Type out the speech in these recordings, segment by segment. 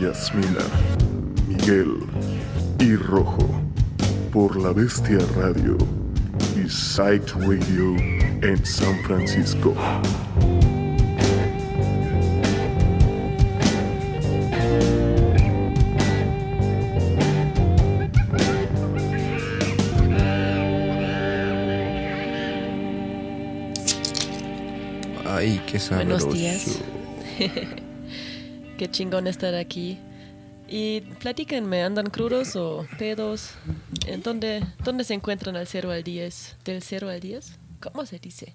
Yasmina, Miguel y Rojo por La Bestia Radio y Sight Radio en San Francisco. Ay, qué sabroso. Buenos días. Qué chingón estar aquí. Y platíquenme, ¿andan crudos o pedos? ¿En dónde, dónde se encuentran al 0 al 10? ¿Del 0 al 10? ¿Cómo se dice?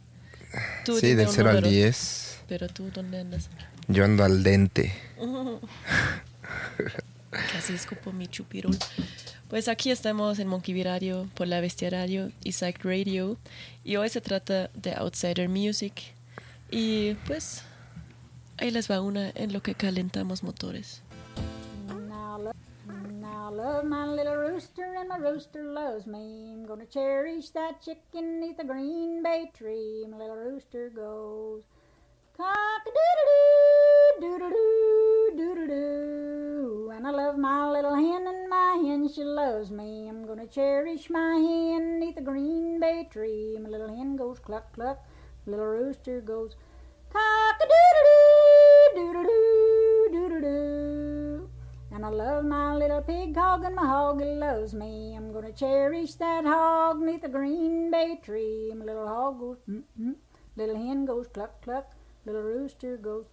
Tú Sí, del un 0 al número. 10. Pero tú, ¿dónde andas? Yo ando al dente. Casi escupo mi chupirul. Pues aquí estamos en Monkey Radio, por la Bestia Radio y Psych Radio. Y hoy se trata de Outsider Music. Y pues ahí les va una en lo que calentamos motores. Lo- love my little rooster, and my rooster loves me. I'm gonna cherish that chicken neath the green bay tree. My little rooster goes cock a doodle doo, doo, doodle doo. And I love my little hen, and my hen she loves me. I'm gonna cherish my hen neath the green bay tree. My little hen goes cluck cluck. Little rooster goes cock a doodle doo, doodle doo, doodle doo. And I love my little pig hog, and my hog loves me. I'm gonna cherish that hog neath the green bay tree. My little hog goes mm mm, little hen goes cluck cluck, little rooster goes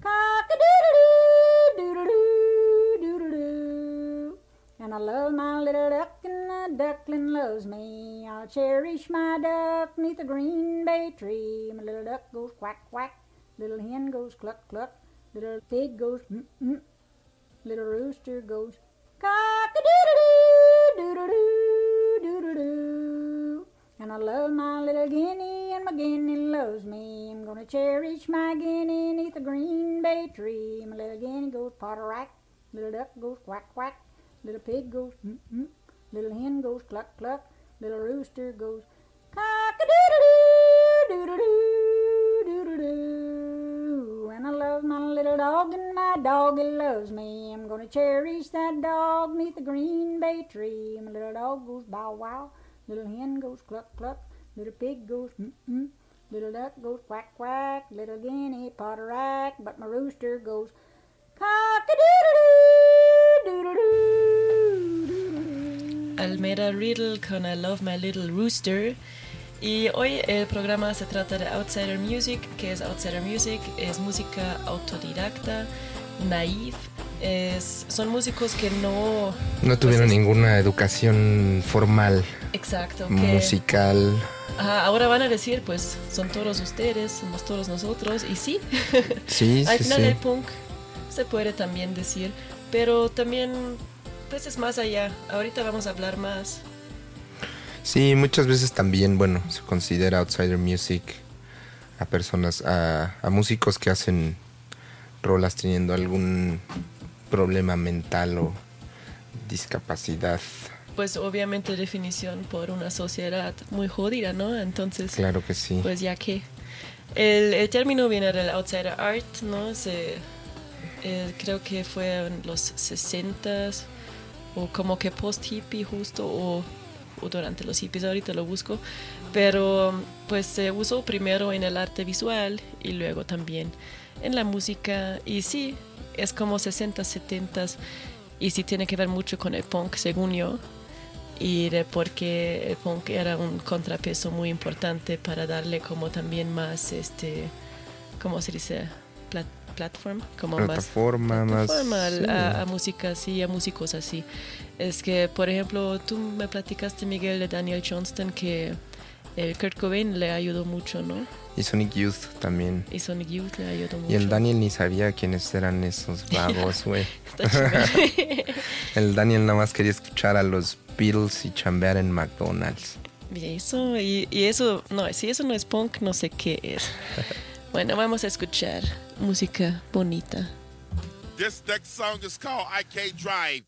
cock a doodle doo, doodle doo, doodle doo. And I love my little duck, and the duckling loves me. I'll cherish my duck neath the green bay tree. My little duck goes quack quack, little hen goes cluck cluck, little pig goes mm mm. Little rooster goes cock a doodle doo, doo, doodle doo. And I love my little guinea, and my guinea loves me. I'm gonna cherish my guinea neath the green bay tree. My little guinea goes potter rack, little duck goes quack quack, little pig goes mm mm, little hen goes cluck cluck, little rooster goes cock a doodle doo, doodle doo, doodle doo. And I love my little dog, and my dog he loves me. I'm gonna cherish that dog neath the green bay tree. My little dog goes bow wow, little hen goes cluck cluck, little pig goes mm mm, little duck goes quack quack, little guinea potter rack, but my rooster goes cock a doodle doo, doodle doo, doodle doo. Almeda Riddle con I Love My Little Rooster. Y hoy el programa se trata de Outsider Music. que es Outsider Music? Es música autodidacta, naif. Es, son músicos que no... No tuvieron pues es- ninguna educación formal, Exacto. Que, musical. Ajá, ahora van a decir, pues, son todos ustedes, somos todos nosotros. Y sí, Sí, al sí, final sí. el punk se puede también decir. Pero también, pues es más allá. Ahorita vamos a hablar más. Sí, muchas veces también, bueno, se considera outsider music a personas, a, a músicos que hacen rolas teniendo algún problema mental o discapacidad. pues obviamente definición por una sociedad muy jodida, ¿no? Entonces, Claro que sí. pues ya que el, el término viene del outsider art, ¿no? Se, eh, creo que fue en los 60s o como que post hippie justo o, o durante los hippies, ahorita lo busco, pero pues se usó primero en el arte visual y luego también en la música y sí, es como 60s, 70s y sí tiene que ver mucho con el punk, según yo, y de porque el punk era un contrapeso muy importante para darle como también más, este, ¿cómo se dice? Plat- platform, como Plataforma más más. plataforma sí. a, a música así, a músicos así. Es que, por ejemplo, tú me platicaste, Miguel, de Daniel Johnston, que el Kurt Cobain le ayudó mucho, ¿no? Y Sonic Youth también. Y Sonic Youth le ayudó mucho. Y el Daniel ni sabía quiénes eran esos vagos, güey. El Daniel nada más quería escuchar a los Beatles y chambear en McDonald's. Y eso, y, y eso, no, si eso no es punk, no sé qué es. Bueno, vamos a escuchar música bonita. This next song is called I Can't Drive.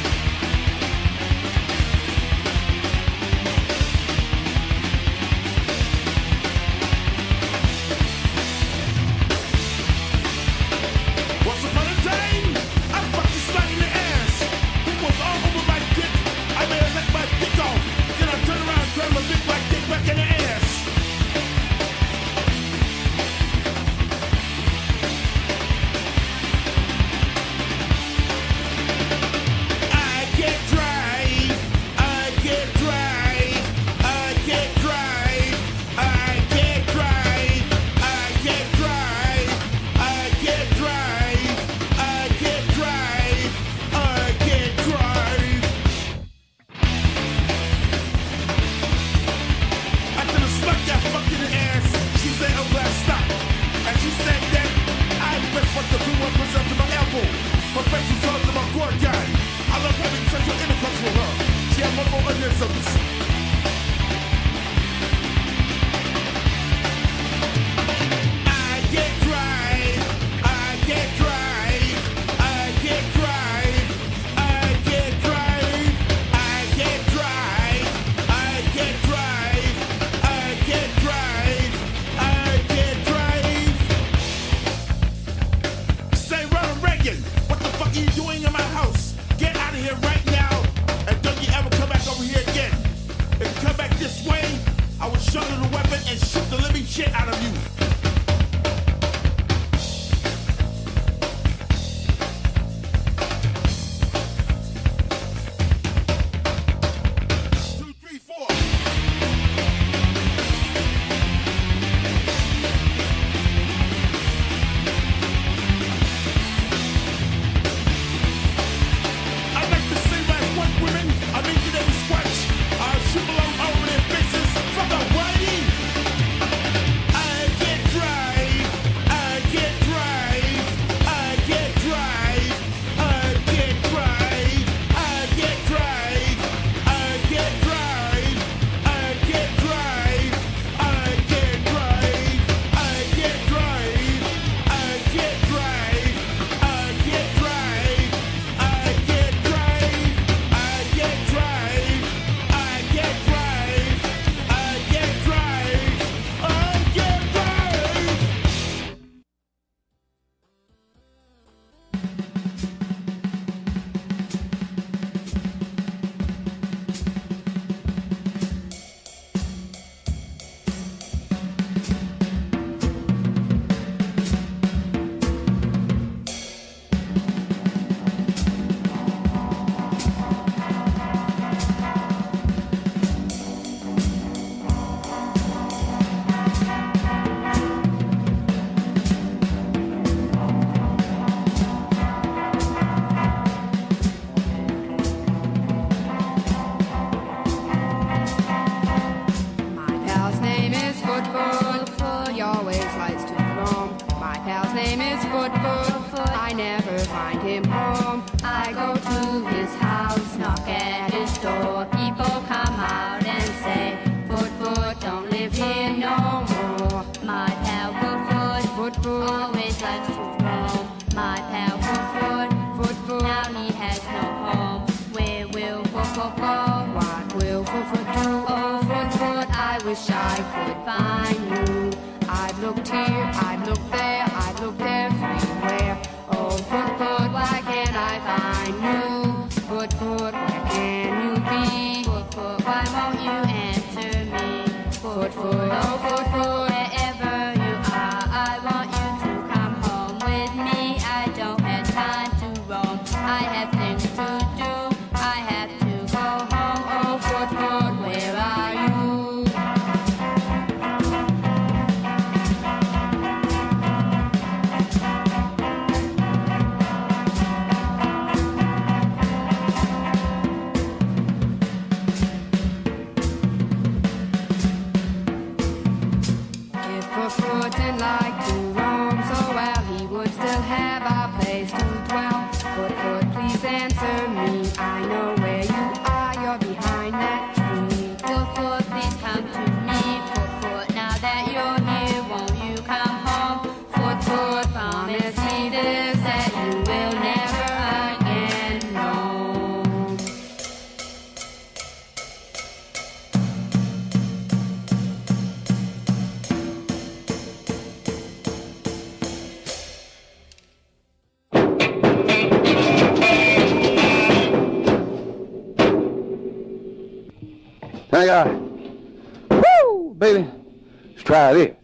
you doing in my house? Get out of here right now, and don't you ever come back over here again. Come back this way, I will shoulder the weapon and shoot the living shit out of you. I got. Woo, baby. Let's try this.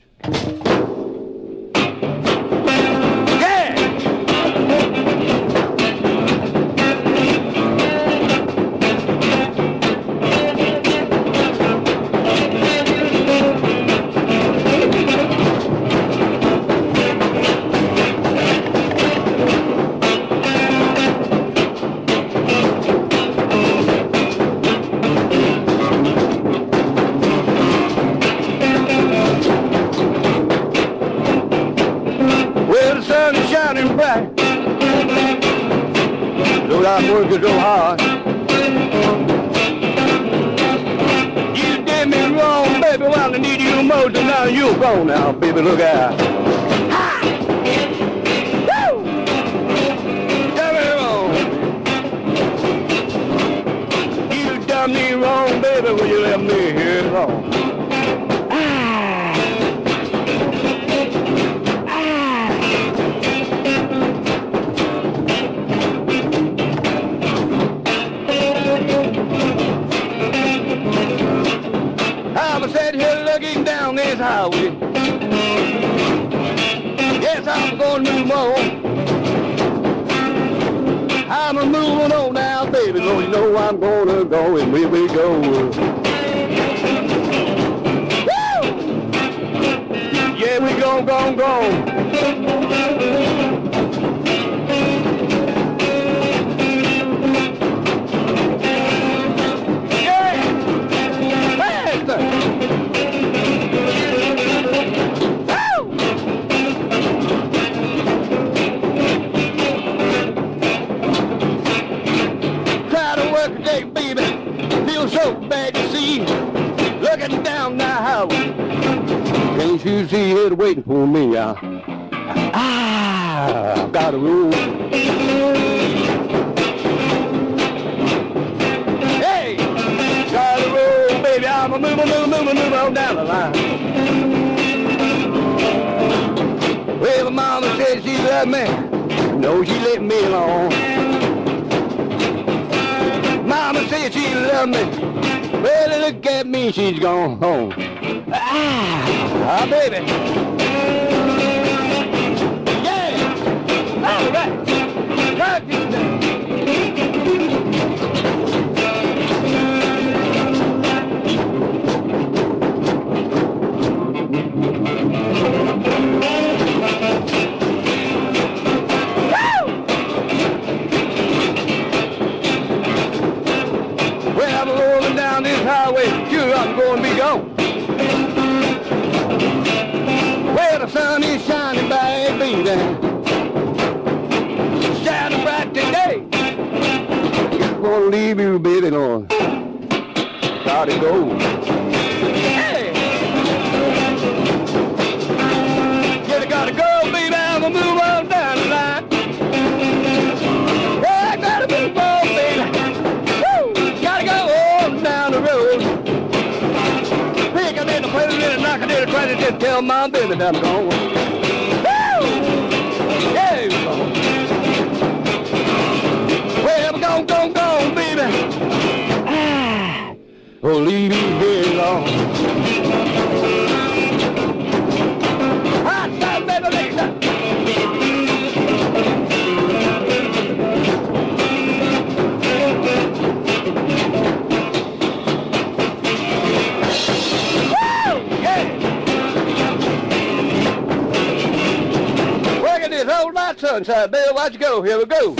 Bill, go. Here we go.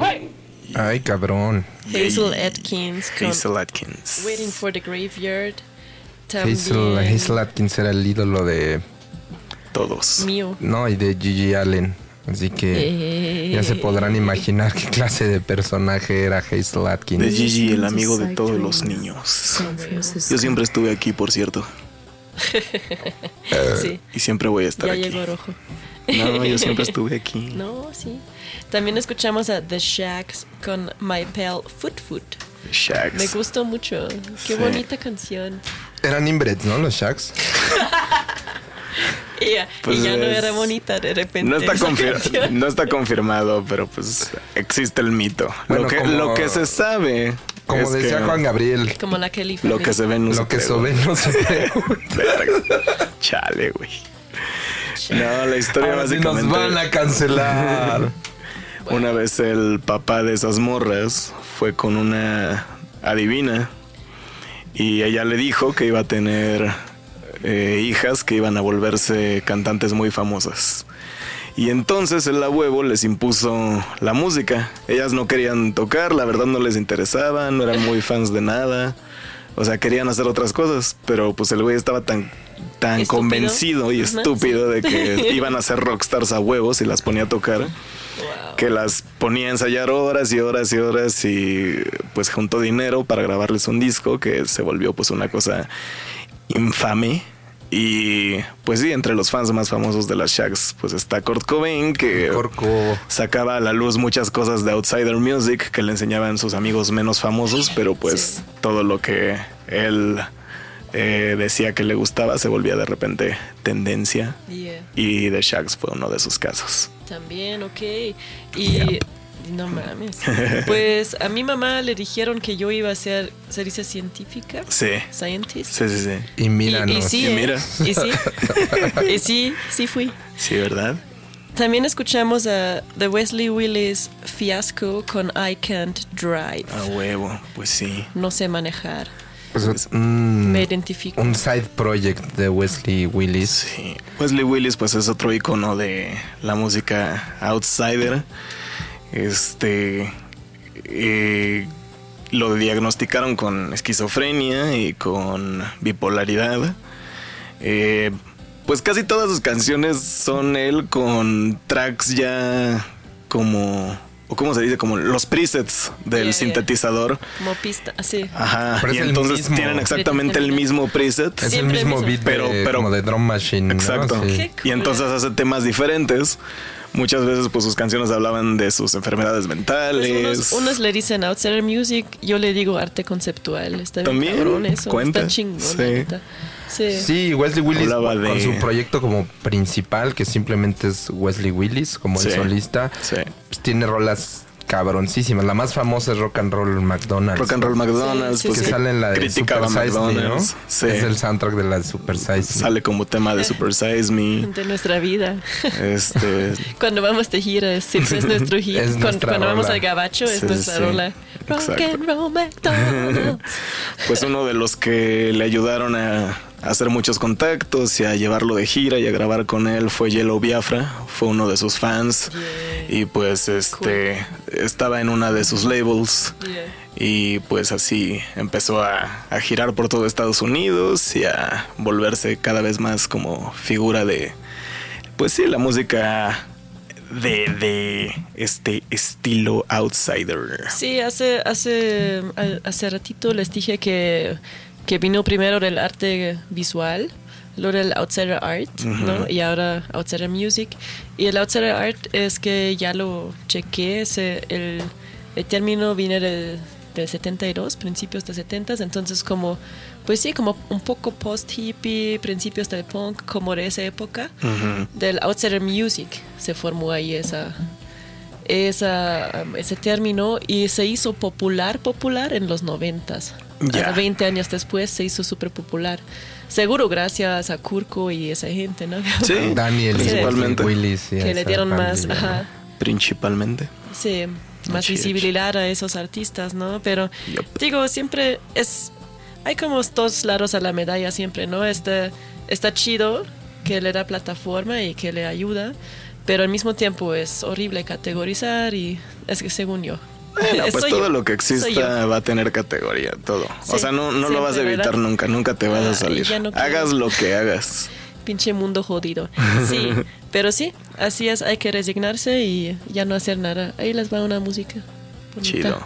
Hey! Ay, cabrón. Hazel Atkins con Hazel Atkins. Waiting for the Graveyard. También Hazel, Hazel Atkins era el ídolo de. Todos. mío. No, y de Gigi Allen. Así que ya se podrán imaginar qué clase de personaje era Hazel Atkins. De Gigi, el amigo de todos los niños. Yo siempre estuve aquí, por cierto. Sí, Y siempre voy a estar ya aquí. llegó rojo. No, yo siempre estuve aquí. No, sí. También escuchamos a The Shacks con My Pal Foot Foot. Me Shags. gustó mucho. Qué Sí. bonita canción. Eran inbreds, ¿no? Los Shacks. Y ya, Pues y ya no es- era bonita de repente. No está, confir- no está confirmado, pero pues existe el mito. Bueno, lo, que, como- lo que se sabe. Como es decía que Juan Gabriel, Como la Kelly Lo que se ve no lo se que se ve no se. Chale, güey. No, la historia Ahora sí nos básicamente. van a cancelar. Una vez el papá de esas morras fue con una adivina y ella le dijo que iba a tener eh, hijas que iban a volverse cantantes muy famosas. Y entonces el abuelo les impuso la música. Ellas no querían tocar, la verdad no les interesaba, no eran muy fans de nada. O sea, querían hacer otras cosas, pero pues el güey estaba tan, tan Estúpido. convencido y Ajá, estúpido sí. de que iban a ser rockstars a huevos y las ponía a tocar Wow. que las ponía a ensayar horas y horas y horas y pues juntó dinero para grabarles un disco que se volvió pues una cosa infame y pues sí, entre los fans más famosos de las Shags pues está Kurt Cobain que Corco. sacaba a la luz muchas cosas de Outsider Music que le enseñaban sus amigos menos famosos, pero pues Sí. todo lo que él eh, decía que le gustaba se volvía de repente tendencia Yeah. y The Shags fue uno de sus casos. También, ok. Y no mames. Pues a mi mamá le dijeron que yo iba a ser, ¿se dice científica? Sí, Scientist. sí, sí, sí. Y míranos. y, y sí, Y ¿eh? mira. Y sí. Y sí, sí fui. Sí, ¿verdad? también escuchamos a The Wesley Willis Fiasco con I Can't Drive. A huevo, pues sí. No sé manejar. Pues, un, Me identifico. un side project de Wesley Willis. Sí. Wesley Willis, pues es otro icono de la música outsider. Este. eh, lo diagnosticaron con esquizofrenia y con bipolaridad. Eh, pues casi todas sus canciones son él con tracks ya como. O cómo se dice, como los presets del Yeah, yeah. sintetizador. Como pista, así. Ajá. Pero y entonces mismo. tienen exactamente el mismo preset. Es el Siempre mismo mismo. beat Pero- de, pero- como de drum machine. ¿no? Exacto. Sí. Y entonces hace temas diferentes. Muchas veces pues sus canciones hablaban de sus enfermedades Pues mentales. unos, unos le dicen outsider music, yo le digo arte conceptual. Está bien También, cabrón eso. cuenta, Está chingón, sí. Sí. Sí, Wesley Willis Hablaba con de- su proyecto como principal, que simplemente es Wesley Willis, como el Sí, solista, sí. pues tiene rolas cabroncísimas. La más famosa es Rock and Roll McDonald's. Rock and Roll McDonald's, Sí, sí, pues que sí. sale en la de Super Size Me, ¿no? Sí. Es el soundtrack de la de Super Size Me. Sale como tema de Super Size Me. De nuestra vida. Este. Cuando vamos de gira, siempre es nuestro hit. Es Cuando- nuestra cuando vamos al gabacho, es Sí, nuestra sí. rola. Rock Exacto. and roll McDonald's. Pues uno de los que le ayudaron a hacer muchos contactos y a llevarlo de gira y a grabar con él fue Yellow Biafra, fue uno de sus fans y pues este estaba en una de sus labels Yeah. y pues así empezó a, a girar por todo Estados Unidos y a volverse cada vez más como figura de pues sí la música de, de este estilo outsider. Sí, hace, hace, hace ratito les dije que, que vino primero del arte visual, luego del outsider art, ¿no? Y ahora outsider music. Y el outsider art es que ya lo chequé, se- el, el término viene del, del 72, principios de 70, entonces como, pues sí, como un poco post-hippie, principios del punk, como de esa época, del outsider music se formó ahí esa, esa, um, ese término y se hizo popular, popular en los noventas. Hasta 20 años después se hizo súper popular. Seguro gracias a Kurko y esa gente, ¿no? Sí, Daniel y principalmente. Willis. y que le dieron más, familia. ajá, Principalmente. sí, más visibilidad a esos artistas, ¿no? Pero Yup. digo, siempre es... Hay como dos lados a la medalla siempre, ¿no? Está, está chido que le da plataforma y que le ayuda, pero al mismo tiempo es horrible categorizar y es que según yo. Bueno, pues todo yo. lo que exista va a tener categoría, todo. o Sí, sea, no, no lo vas a evitar ¿verdad? nunca, nunca te vas Ah, a salir. no hagas lo que hagas. Pinche mundo jodido. Sí, pero sí, así es, hay que resignarse y ya no hacer nada. Ahí les va una música. bonita. Chido.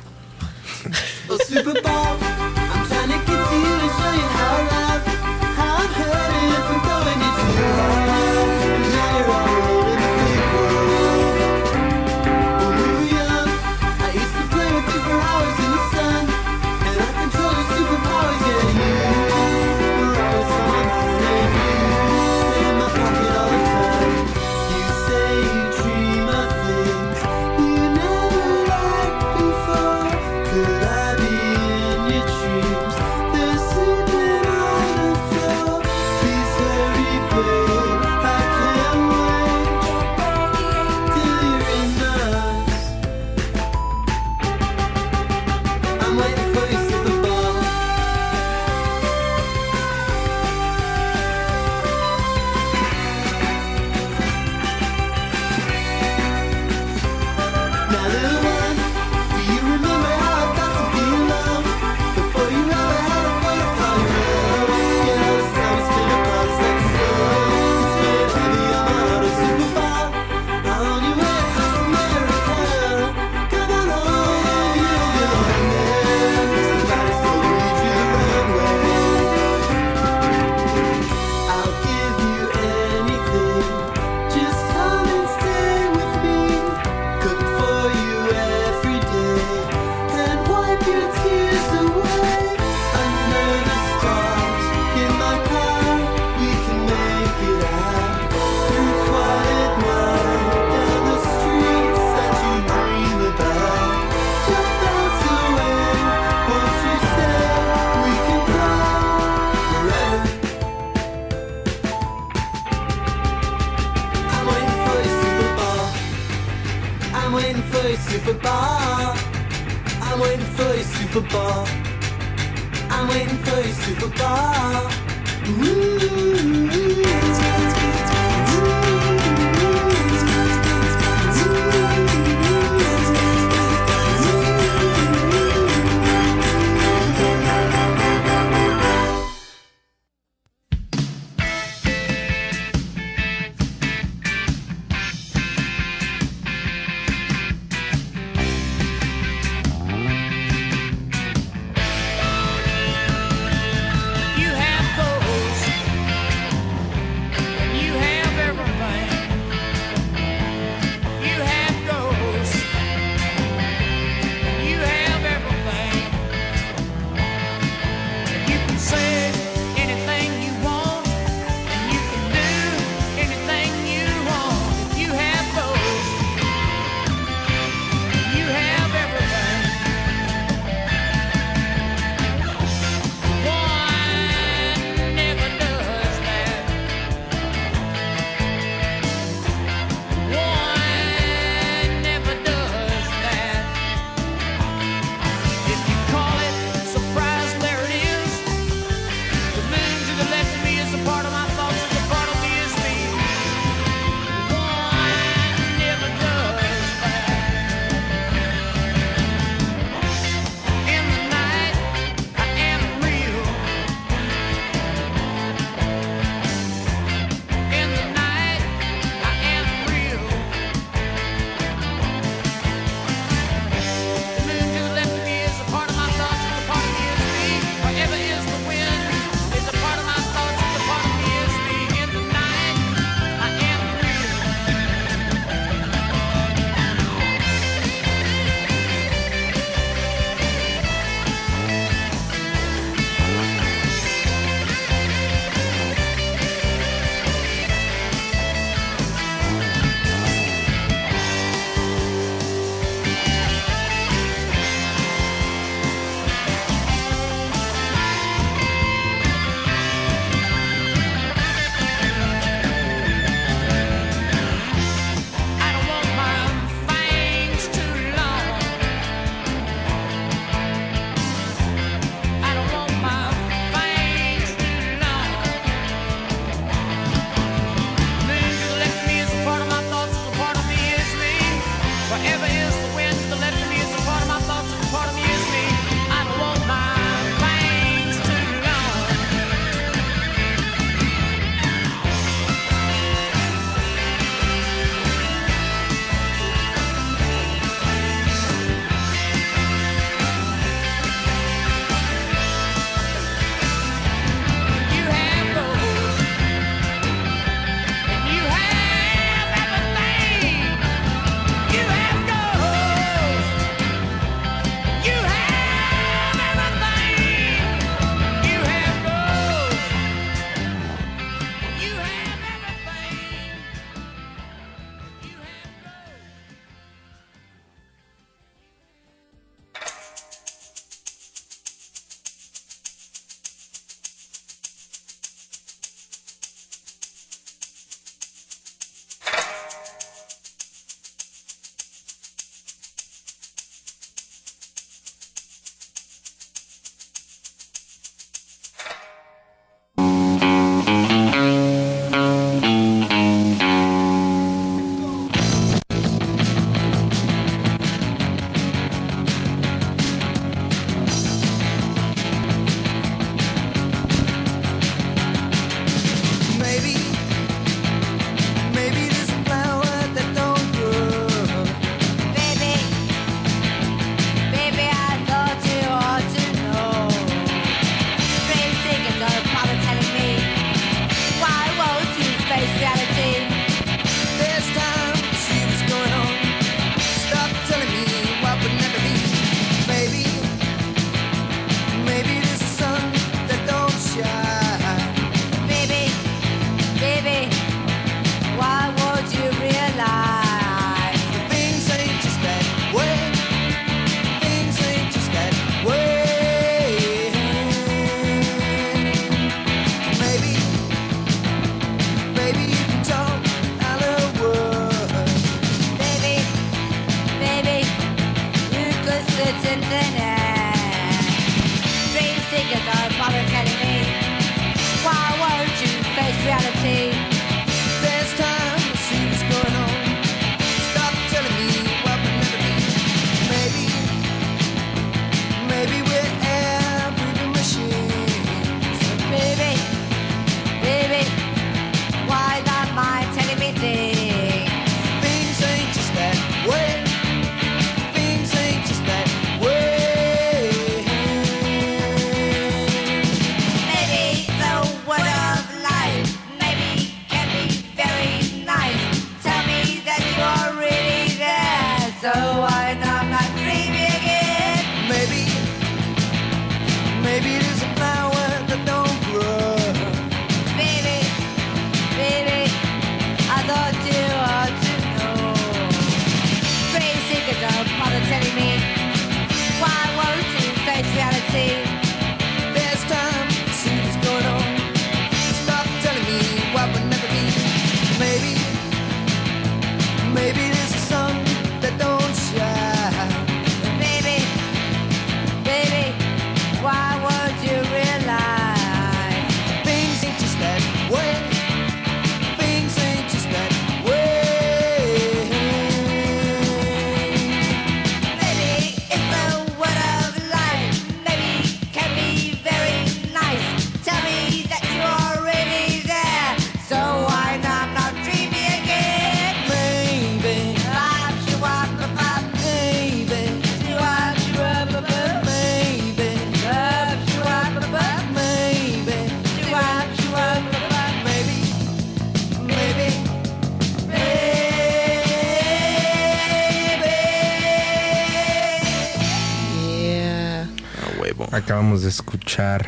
Acabamos de escuchar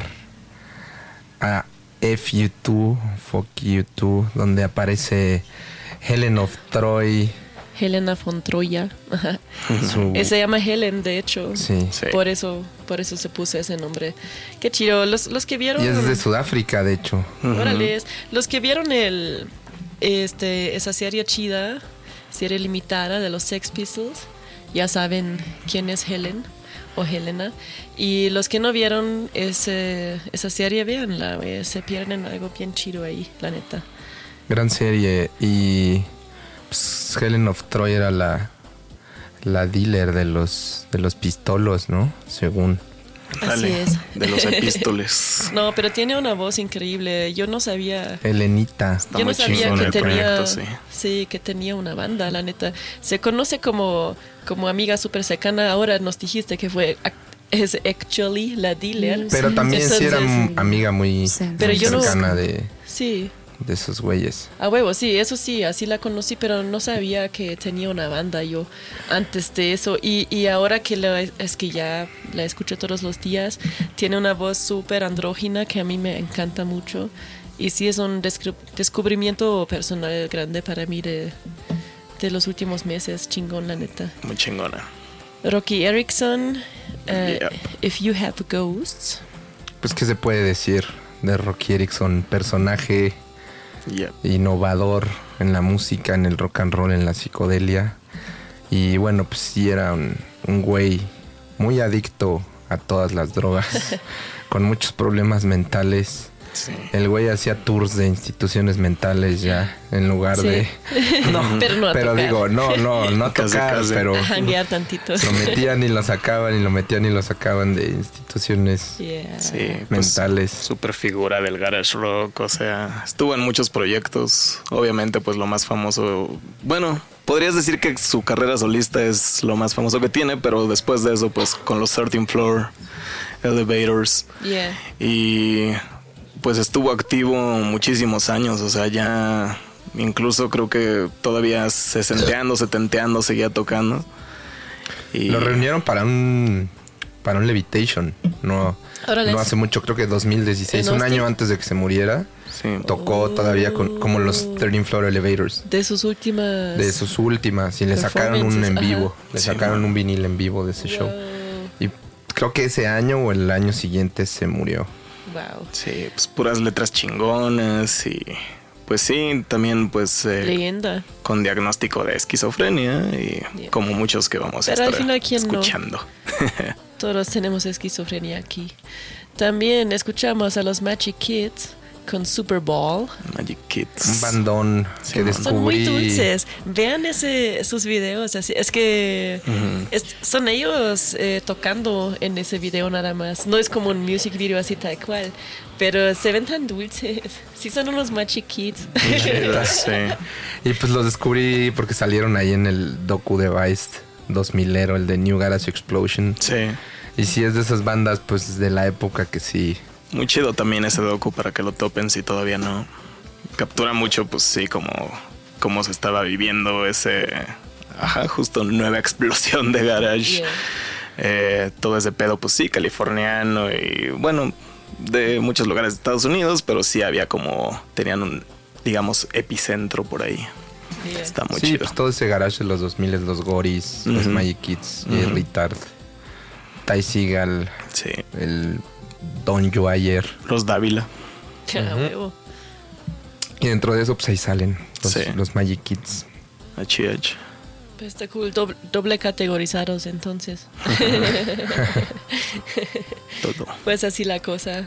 a FU2, Fuck You 2, donde aparece Helen of Troy. Helena von Troya. Se llama Helen, de hecho. sí. Sí. Por eso, por eso se puso ese nombre. Qué chido. Los, los que vieron. Y es de Sudáfrica, de hecho. Órale, los que vieron el este esa serie chida, serie limitada de los Sex Pistols, ya saben quién es Helen o Helena. Y los que no vieron ese, esa serie, véanla, güey, se pierden algo bien chido ahí, la neta. Gran serie. Y pues, Helen of Troy era la, la dealer de los, de los pistolos, ¿no? Según. Así Dale, es. De los epístoles. No, pero tiene una voz increíble. Yo no sabía. Helenita. Está Yo no sabía que tenía, proyecto, sí. sí, que tenía una banda, la neta. Se conoce como, como amiga súper cercana. Ahora nos dijiste que fue ac- es actually la dealer. Pero también sí era Entonces, amiga muy, Sí. muy Pero yo no- cercana de, Sí, de esos güeyes. a huevo, sí, eso sí, así la conocí, pero no sabía que tenía una banda yo antes de eso. Y, y ahora que la, es que ya la escucho todos los días, tiene una voz súper andrógina que a mí me encanta mucho. Y sí es un descubrimiento personal grande para mí de, de los últimos meses, chingón, la neta. Muy chingona. Rocky Erickson, eh, Yep. If You Have Ghosts. Pues, ¿qué se puede decir de Rocky Erickson? Personaje Innovador en la música, en el rock and roll, en la psicodelia. Y bueno, pues sí era un, un güey muy adicto a todas las drogas, con muchos problemas mentales. Sí. El güey hacía tours de instituciones mentales ya, en lugar Sí. de... No, Pero no a pero tocar. digo, no, no, no tocar, casi. pero A janguear tantito. lo metían y lo sacaban y lo metían y lo sacaban de instituciones Yeah. Sí, pues, mentales. super figura del garage rock, o sea, estuvo en muchos proyectos. Obviamente, pues lo más famoso, bueno, podrías decir que su carrera solista es lo más famoso que tiene, pero después de eso, pues con los 13 Floor Elevators Yeah. y pues estuvo activo muchísimos años, o sea, ya incluso creo que todavía sesenteando, setenteando, seguía tocando. Y Lo reunieron para un para un Levitation, no, no hace mucho, creo que 2016, ¿En un año antes de que se muriera, sí, tocó todavía con, como los 13 Floor Elevators. De sus últimas. De sus últimas, y le sacaron un en vivo, ajá. le Sí, sacaron man. un vinil en vivo de ese show. Wow. Y creo que ese año o el año siguiente se murió. Wow. Sí, pues puras letras chingonas y pues sí, también pues eh, Leyenda. con diagnóstico de esquizofrenia y Yeah. como muchos que vamos Pero a al estar final, ¿quién no? escuchando. Todos tenemos esquizofrenia aquí. También escuchamos a los Magic Kids con Super Bowl. Magic Kids. Un bandón Sí, que man. Son muy descubrí. dulces. Vean ese, sus videos. Así. Es que es- son ellos eh, tocando en ese video nada más. No es como un music video así tal cual. Pero se ven tan dulces. Sí, son unos Magic Kids. Sí. Y pues los descubrí porque salieron ahí en el docu de Vice 2000 el de New Garage Explosion. Sí. Y sí es de esas bandas pues de la época que sí. Muy chido también ese docu para que lo topen si todavía no. Captura mucho, pues sí, como, como se estaba viviendo ese. Ajá, justo nueva explosión de garage. Yeah. Eh, todo ese pedo, pues sí, californiano y bueno, de muchos lugares de Estados Unidos, pero sí había como. Tenían un, digamos, epicentro por ahí. Yeah. Está muy sí, chido. pues todo ese garage de los 2000 los Goris, los. Magic Kids, Jay Ujú. Retard, Ty Seagal, Sí. el Don Joayer. Los Dávila. Ah, huevo. Y dentro de eso pues ahí salen los, Sí. los Magic Kids. HH. Pues está cool. Doble, doble categorizados entonces. Todo. Pues así la cosa.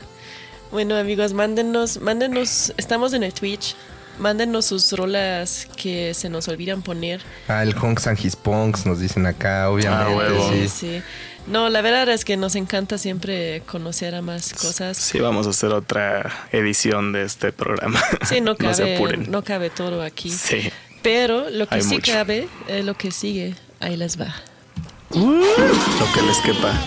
Bueno, amigos, mándenos, mándenos, estamos en el Twitch. Mándenos sus rolas que se nos olvidan poner. Ah, el Honks and His Punks nos dicen acá, obviamente. Ah, huevo. sí. Sí. No, la verdad es que nos encanta siempre conocer a más cosas. Sí, vamos a hacer otra edición de este programa. Sí, no no se cabe, apuren. no cabe todo aquí. Sí. Pero lo que Hay sí mucho. cabe es lo que sigue. Ahí les va. Lo que les quepa.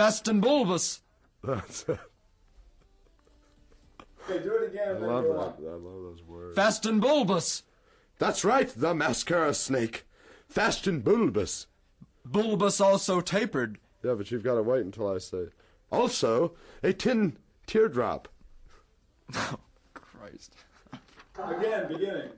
Fast and bulbous. That's it. Okay, do it again. I love that. on. I love those words. Fast and bulbous. That's right, the mascara snake. Fast and bulbous. Bulbous also tapered. Yeah, but you've got to wait until I say. Also, a tin teardrop. Oh, Christ. Again, beginning.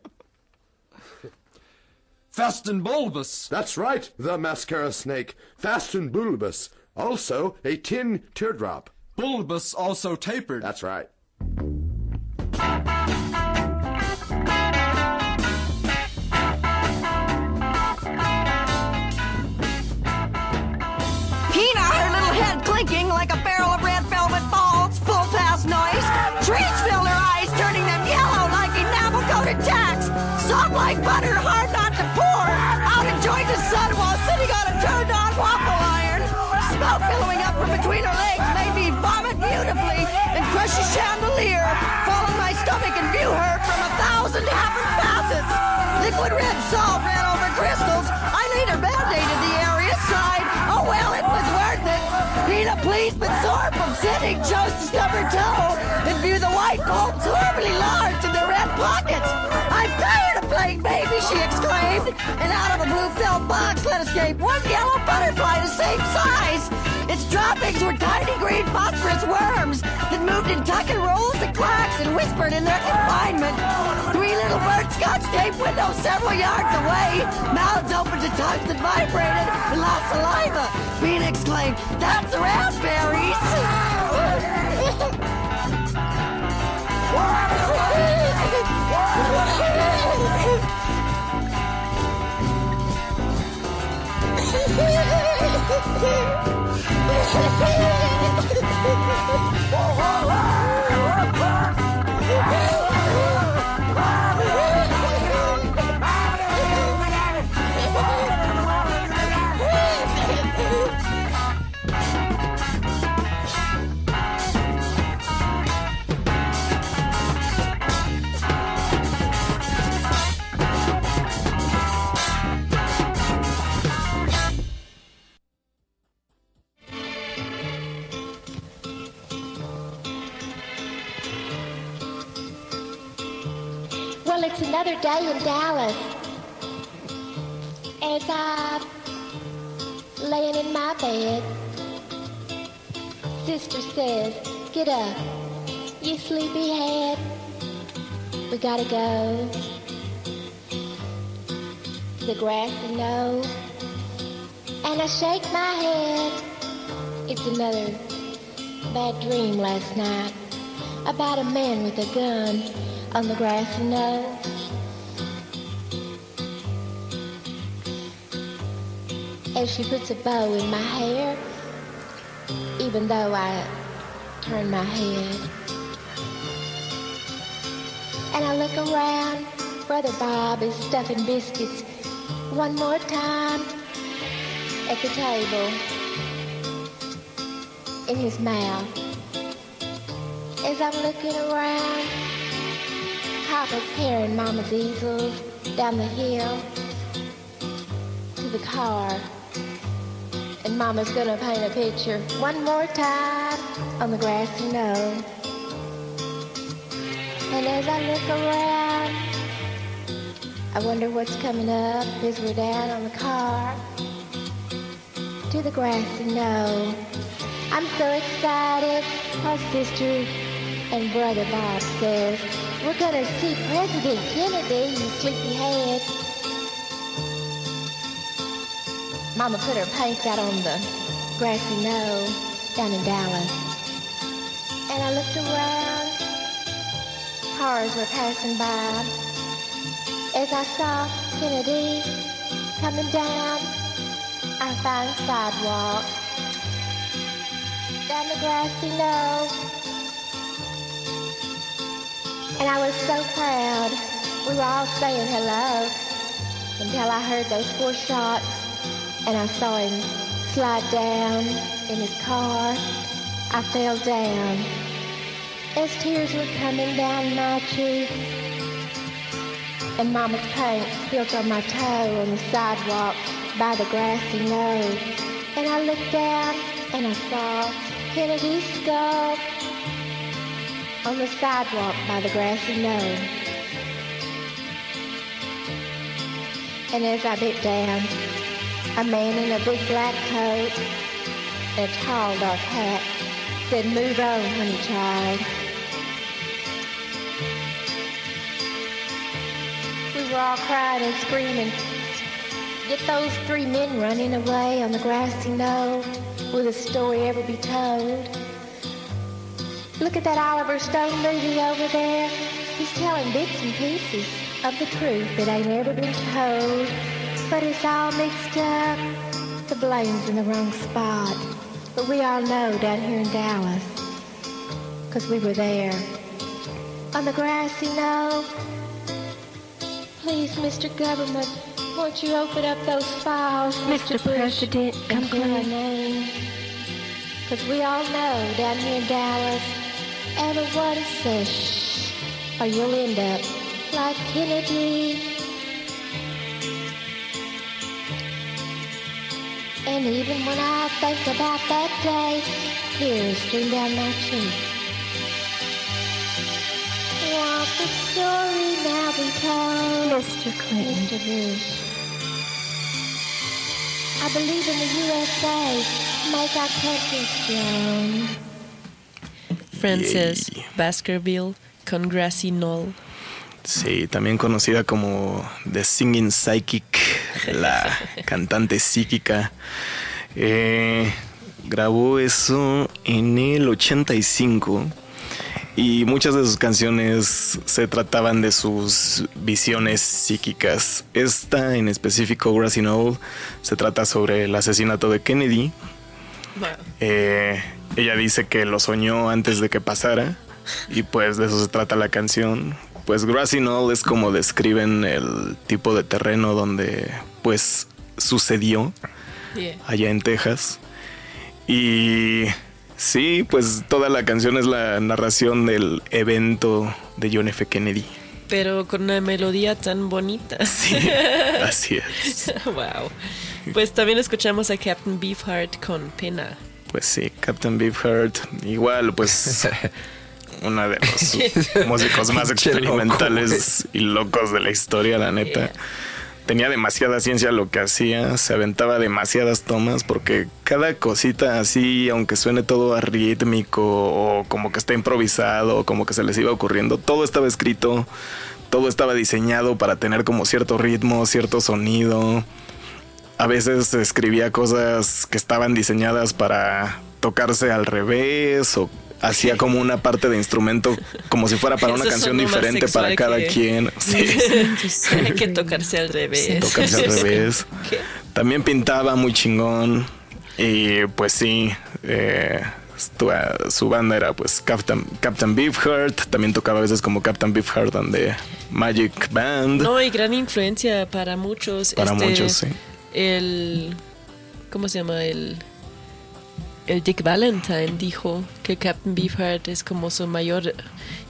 Fast and bulbous. That's right, the mascara snake. Fast and bulbous. Also, a tin teardrop. Bulbous also tapered. That's right. Thousand different facets. Liquid red salt ran over crystals. I later band-aided the area side. Oh well, it was worth it. Pina, pleased but sore from sitting, chose to stub her toe and view the white bolts horribly large in the red pockets. I'm tired of playing baby, she exclaimed, and out of a blue felt box let escape one yellow butterfly the same size. Its droppings were tiny green phosphorus worms that moved in tuck and rolls and quacks and whispered in their confinement. Three little birds scotch tape windows several yards away, mouths open to tongues that vibrated and lost saliva. Bean exclaimed, That's raspberries! Well, Ha another day in Dallas. As I'm laying in my bed, Sister says, Get up, you sleepyhead. We gotta go the grassy knoll. And I shake my head. It's another bad dream last night about a man with a gun on the grass grassy knoll. As she puts a bow in my hair, even though I turn my head. And I look around, Brother Bob is stuffing biscuits one more time at the table in his mouth. As I'm looking around, Papa's carrying Mama's easels down the hill to the car. Mama's gonna paint a picture one more time on the grassy knoll. And as I look around, I wonder what's coming up as we're down on the car to the grassy knoll. I'm so excited, my sister and brother Bob says, we're gonna see President Kennedy, you sleepyhead. Mama put her paint out on the grassy knoll down in Dallas. And I looked around. Cars were passing by. As I saw Kennedy coming down our fine sidewalk. Down the grassy knoll. And I was so proud. We were all saying hello until I heard those four shots and I saw him slide down in his car. I fell down as tears were coming down my cheeks And Mama's paint spilled on my toe on the sidewalk by the grassy knoll. And I looked down and I saw Kennedy's skull on the sidewalk by the grassy knoll. And as I bit down, a man in a big black coat and a tall dark hat said, move on, honey child. We were all crying and screaming. Get those three men running away on the grassy knoll. Will the story ever be told? Look at that Oliver Stone movie over there. He's telling bits and pieces of the truth that ain't ever been told. But it's all mixed up. The blame's in the wrong spot. But we all know down here in Dallas. Cause we were there. On the grassy knoll. Please, Mr. Government, won't you open up those files, Mr. President? Come clear our name. Cause we all know down here in Dallas, everyone says shh, or you'll end up like Kennedy. And even when I think about that day, tears stream down my cheek. Want the story now be told, Mr. Clinton. Mr. Bush. I believe in the USA. Make our country strong. Frances Baskerville con Grassy Knoll. Sí, también conocida como The Singing Psychic, la cantante psíquica. Eh, grabó eso en el 85 y muchas de sus canciones se trataban de sus visiones psíquicas. Esta en específico, Grassy Knoll, se trata sobre el asesinato de Kennedy. Eh, ella dice que lo soñó antes de que pasara y pues de eso se trata la canción. Pues Grassy Knoll es como describen el tipo de terreno donde pues sucedió allá en Texas. Y sí, pues toda la canción es la narración del evento de John F. Kennedy. Pero con una melodía tan bonita. Sí, así es. wow. Pues también escuchamos a Captain Beefheart con Pena. Pues sí, Captain Beefheart, igual pues uno de los músicos más loco, experimentales y locos de la historia, la neta. Tenía demasiada ciencia lo que hacía, se aventaba demasiadas tomas porque cada cosita así, aunque suene todo arrítmico o como que está improvisado o como que se les iba ocurriendo, todo estaba escrito, todo estaba diseñado para tener como cierto ritmo, cierto sonido. A veces escribía cosas que estaban diseñadas para tocarse al revés o hacía como una parte de instrumento como si fuera para una Eso canción diferente para cada que- quien. Sí. Hay que tocarse al revés. tocarse al revés. También pintaba muy chingón. Y pues sí, eh, su, su banda era pues Captain, Captain Beefheart. También tocaba a veces como Captain Beefheart and the Magic Band. No, y gran influencia para muchos. Para Este, muchos, sí. El. ¿Cómo se llama? El. El Dick Valentine dijo que Captain Beefheart es como su mayor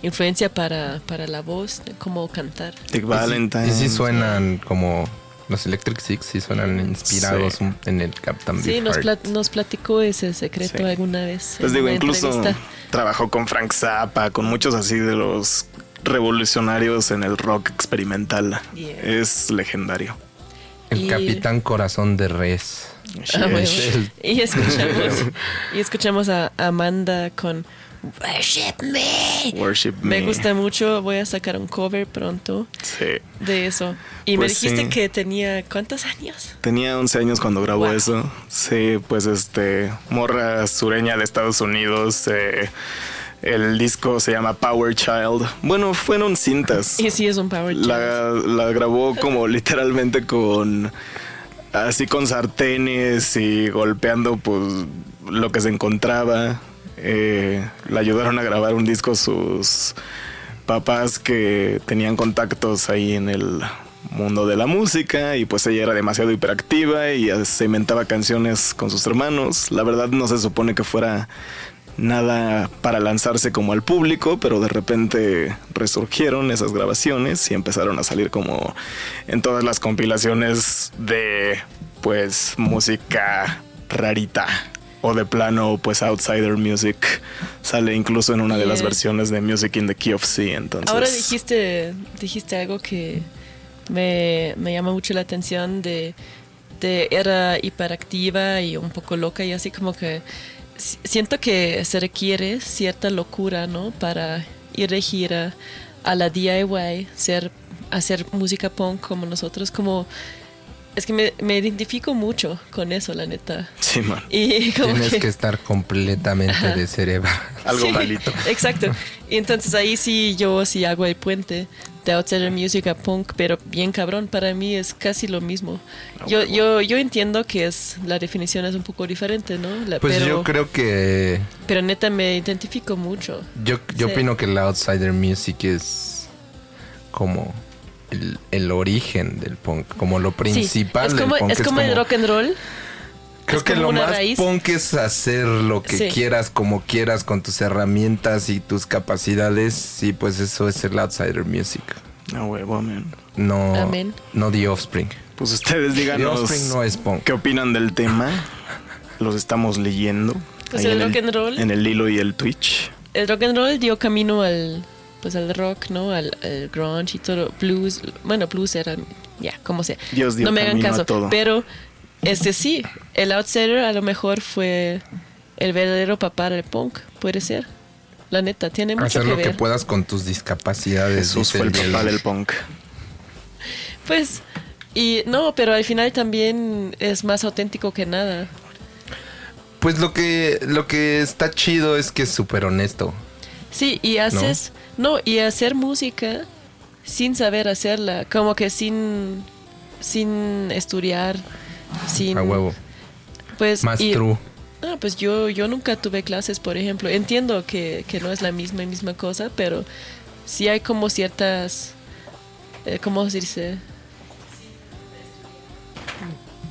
influencia para, para la voz, como cantar. Dick Valentine. Y sí suenan como los Electric Six, sí suenan inspirados Sí. en el Captain Sí, nos, Beefheart. plat- nos platicó ese secreto Sí. alguna vez. Les en digo, incluso entrevista. trabajó con Frank Zappa, con muchos así de los revolucionarios en el rock experimental. Yeah. Es legendario. El Y- Capitán Corazón de Res. Ah, bueno. Y escuchamos, y escuchamos a Amanda con Worship Me. Worship Me Me. gusta mucho, voy a sacar un cover pronto Sí. de eso. Y Pues me dijiste sí. que tenía ¿cuántos años? Tenía 11 años cuando grabó Wow. eso. Sí, pues este, morra sureña de Estados Unidos. eh, el disco se llama Power Child. Bueno, fueron cintas. Y sí es un power child. La, la grabó como literalmente con así con sartenes y golpeando pues lo que se encontraba. Eh, la ayudaron a grabar un disco sus papás que tenían contactos ahí en el mundo de la música y pues ella era demasiado hiperactiva y se inventaba canciones con sus hermanos. La verdad no se supone que fuera nada para lanzarse como al público, pero de repente resurgieron esas grabaciones y empezaron a salir como en todas las compilaciones de pues música rarita. O de plano, pues Outsider Music sale incluso en una de las versiones de Music in the Key of C. Entonces, Ahora dijiste, dijiste algo que me, me llama mucho la atención de, de era hiperactiva y un poco loca y así como que siento que se requiere cierta locura, ¿no? Para ir de gira a la DIY, ser, hacer música punk como nosotros, como... Es que me, me identifico mucho con eso, la neta. Sí, man. Y como Tienes que- que estar completamente Ajá. de cerebro. Algo Sí, malito. Exacto. Y entonces ahí sí yo sí hago el puente de Outsider Music a punk, pero bien cabrón, para mí es casi lo mismo. Ah, Yo, yo, yo entiendo que es la definición es un poco diferente, ¿no? La- Pues pero, yo creo que pero neta me identifico mucho. Yo, yo Sí. opino que el outsider music es como el, el origen del punk, como lo principal sí, es del como, punk. es como el rock and roll. Creo es que lo más raíz. punk es hacer lo que Sí. quieras, como quieras, con tus herramientas y tus capacidades. Y pues eso es el outsider music. No huevo, amén. No, Amén. no The Offspring. Pues ustedes The díganos Offspring no es punk. qué opinan del tema. Los estamos leyendo. Pues el en rock and roll. En el hilo y el Twitch. El rock and roll dio camino al pues al rock, ¿no? Al, al grunge y todo, blues. Bueno, blues era ya, como sea. Dios dio no me hagan caso, todo. pero este sí, el outsider a lo mejor fue el verdadero papá del punk, puede ser. La neta, tiene mucho Hacer que lo ver. que puedas con tus discapacidades. Jesús fue el papá del punk. Pues y no, pero al final también es más auténtico que nada. Pues lo que, lo que está chido es que es súper honesto. Sí, y haces, no, y hacer música sin saber hacerla, como que sin, sin estudiar, sin... A huevo. Pues, Más y- true. No, pues yo, yo nunca tuve clases, por ejemplo. Entiendo que, que no es la misma misma cosa, pero sí hay como ciertas, eh, ¿cómo se dice?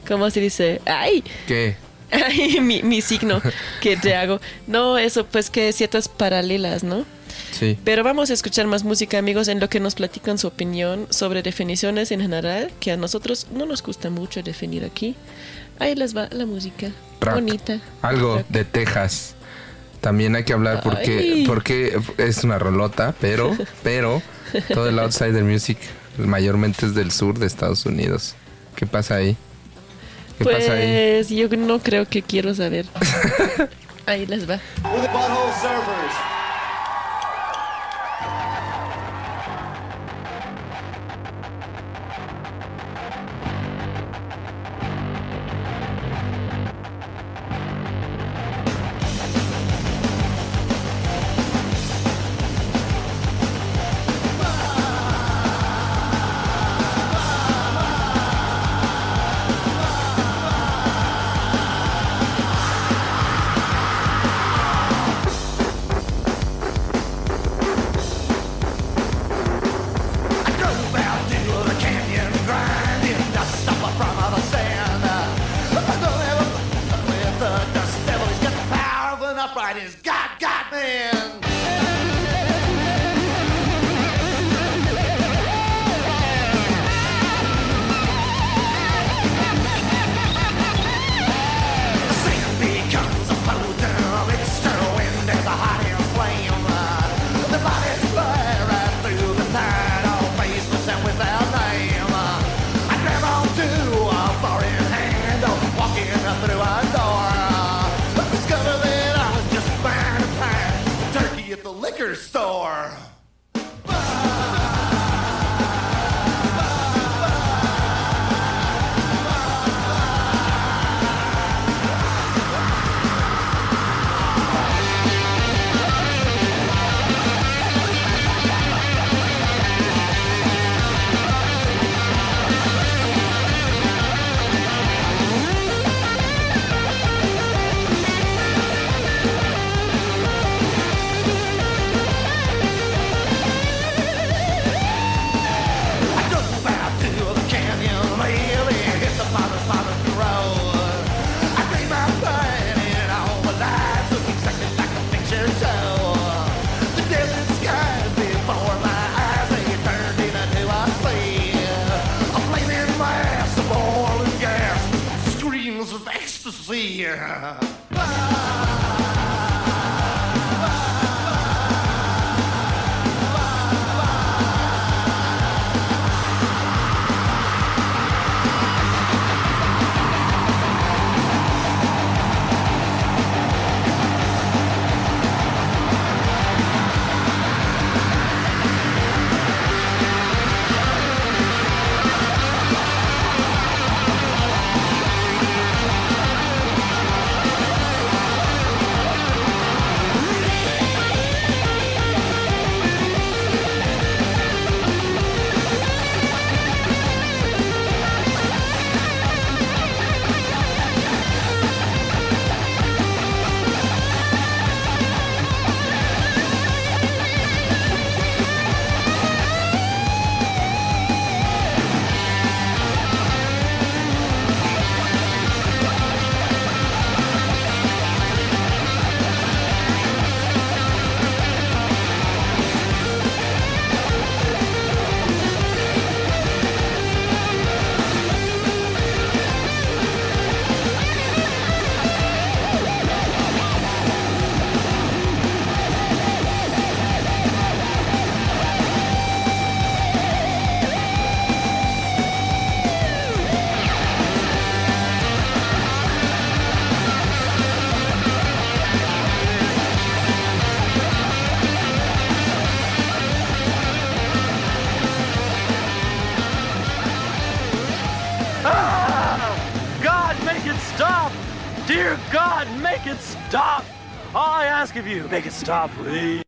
¿Cómo se dice? ¡Ay! ¿Qué? Ay, mi, mi signo que te hago. No, eso, pues que ciertas paralelas, ¿no? Sí. Pero vamos a escuchar más música, amigos, en lo que nos platican su opinión sobre definiciones en general, que a nosotros no nos gusta mucho definir aquí. Ahí les va la música. Bonita. Algo de Texas. También hay que hablar porque, Ay. porque es una rolota, pero, pero todo el outsider music mayormente es del sur de Estados Unidos. ¿Qué pasa ahí? ¿Qué pues pasa ahí? yo no creo que quiero saber. Ahí les va. Ah! Of you, make it stop, please.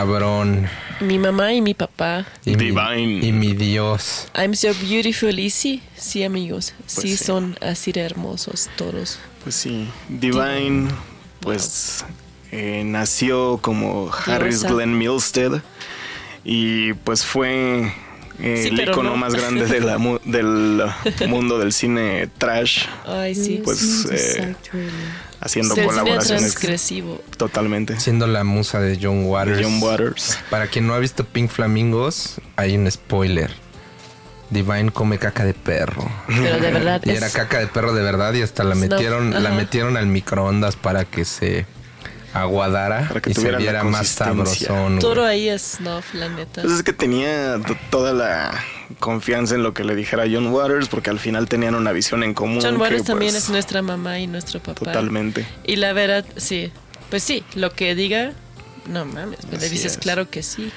Cabrón. Mi mamá y mi papá. Y Mi, y mi Dios. I'm so beautiful y sí, sí amigos, sí, Pues sí. son así de hermosos todos. Pues sí, Divine, pues eh, nació como Harris Diosa. Glenn Milstead y pues fue eh, Sí, el icono no. más grande de la mu- del mundo del cine trash. Ay, sí. Pues eh, haciendo Se colaboraciones transgresivo. totalmente. Siendo la musa de John Waters. De John Waters. Para quien no ha visto Pink Flamingos, hay un spoiler. Divine come caca de perro. Pero de verdad Y es- era caca de perro de verdad y hasta la metieron, la metieron al microondas para que se aguadara que y se viera más sabrosón. Todo ahí es snuff, la neta. Pues es que tenía toda la confianza en lo que le dijera John Waters porque al final tenían una visión en común. John que, Waters también pues, es nuestra mamá y nuestro papá. Totalmente. Y la verdad, sí. Pues sí, lo que diga, no mames, le Así dices es. claro que sí.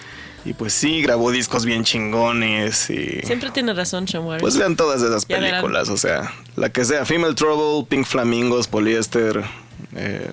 Y pues sí, grabó discos bien chingones y... Siempre tiene razón John Waters. Pues vean todas esas Ya verán. películas, o sea, la que sea, Female Trouble, Pink Flamingos, Polyester, eh,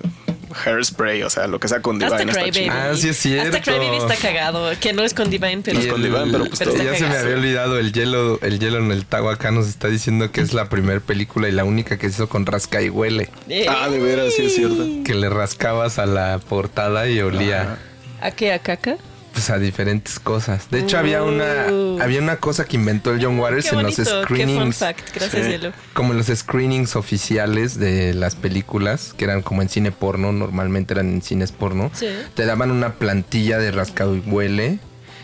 Hairspray, o sea, lo que sea con Hasta Divine está chido. Ah, sí es cierto. Hasta Crybaby está cagado, que no es con Divine, pero, Y el- está ya se me había olvidado el hielo, el hielo en el Tago acá nos está diciendo que es la primera película y la única que se hizo con rasca y huele. Ah, de veras, sí es cierto. Que le rascabas a la portada y olía ¿A qué? ¿A caca? Pues a diferentes cosas. De hecho había una había una cosa que inventó el John Waters Qué en los bonito, qué fun screenings. fact. Gracias, Hielo. Como en los screenings oficiales de las películas, que eran como en cine porno, normalmente eran en cines porno. Sí. Te daban una plantilla de rascado y huele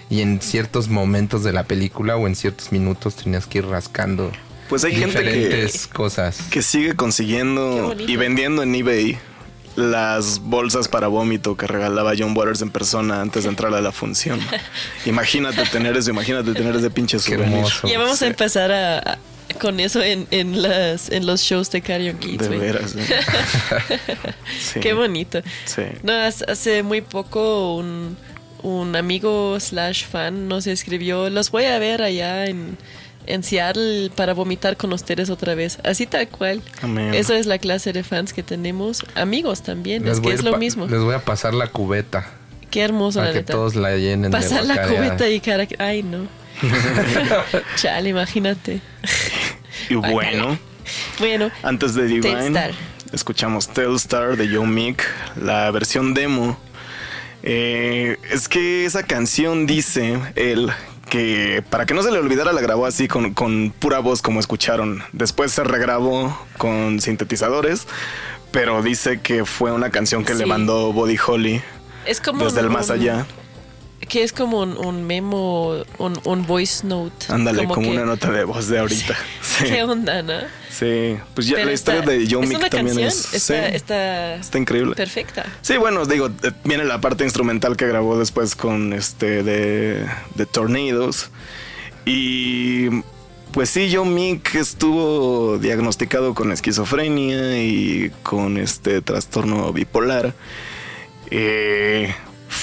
y en ciertos momentos de la película o en ciertos minutos tenías que ir rascando Pues hay gente que, cosas. que sigue consiguiendo y vendiendo en eBay las bolsas para vómito que regalaba John Waters en persona antes de entrar a la función. imagínate tener eso, imagínate tener ese pinche souvenir. Ya vamos Sí, a empezar a, a- con eso en, en, las, en los shows de karaoke. De veras, ¿eh? Sí. Qué bonito. Sí. No, hace, hace muy poco un, un amigo slash fan nos escribió, los voy a ver allá en, en Seattle para vomitar con ustedes otra vez. Así tal cual. Amén. Esa es la clase de fans que tenemos. Amigos también, Les es que es lo mismo. Les voy a pasar la cubeta. Qué hermoso, Para la que neta. todos la llenen de Pasar la guacareada. cubeta y cara... Ay, no. Chale, imagínate. Y bueno, Bueno, antes de Divine, Telstar. escuchamos Telstar de Joe Mick, la versión demo. Eh, es que esa canción dice él que para que no se le olvidara la grabó así con, con pura voz como escucharon. Después se regrabó con sintetizadores, pero dice que fue una canción que le mandó Body Holly es como... desde el más allá. Que es como un, un memo, un, un voice note. Ándale, como, que- una nota de voz de ahorita. Sí, ¿Qué onda, no? sí. pues ya Pero la historia está- de es Mick también canción, es... Está, sí. está, Está increíble. perfecta. Sí, bueno, digo, eh, viene la parte instrumental que grabó después con este de, de Tornadoes. Y pues sí, John Mick estuvo diagnosticado con esquizofrenia y con este trastorno bipolar. Eh,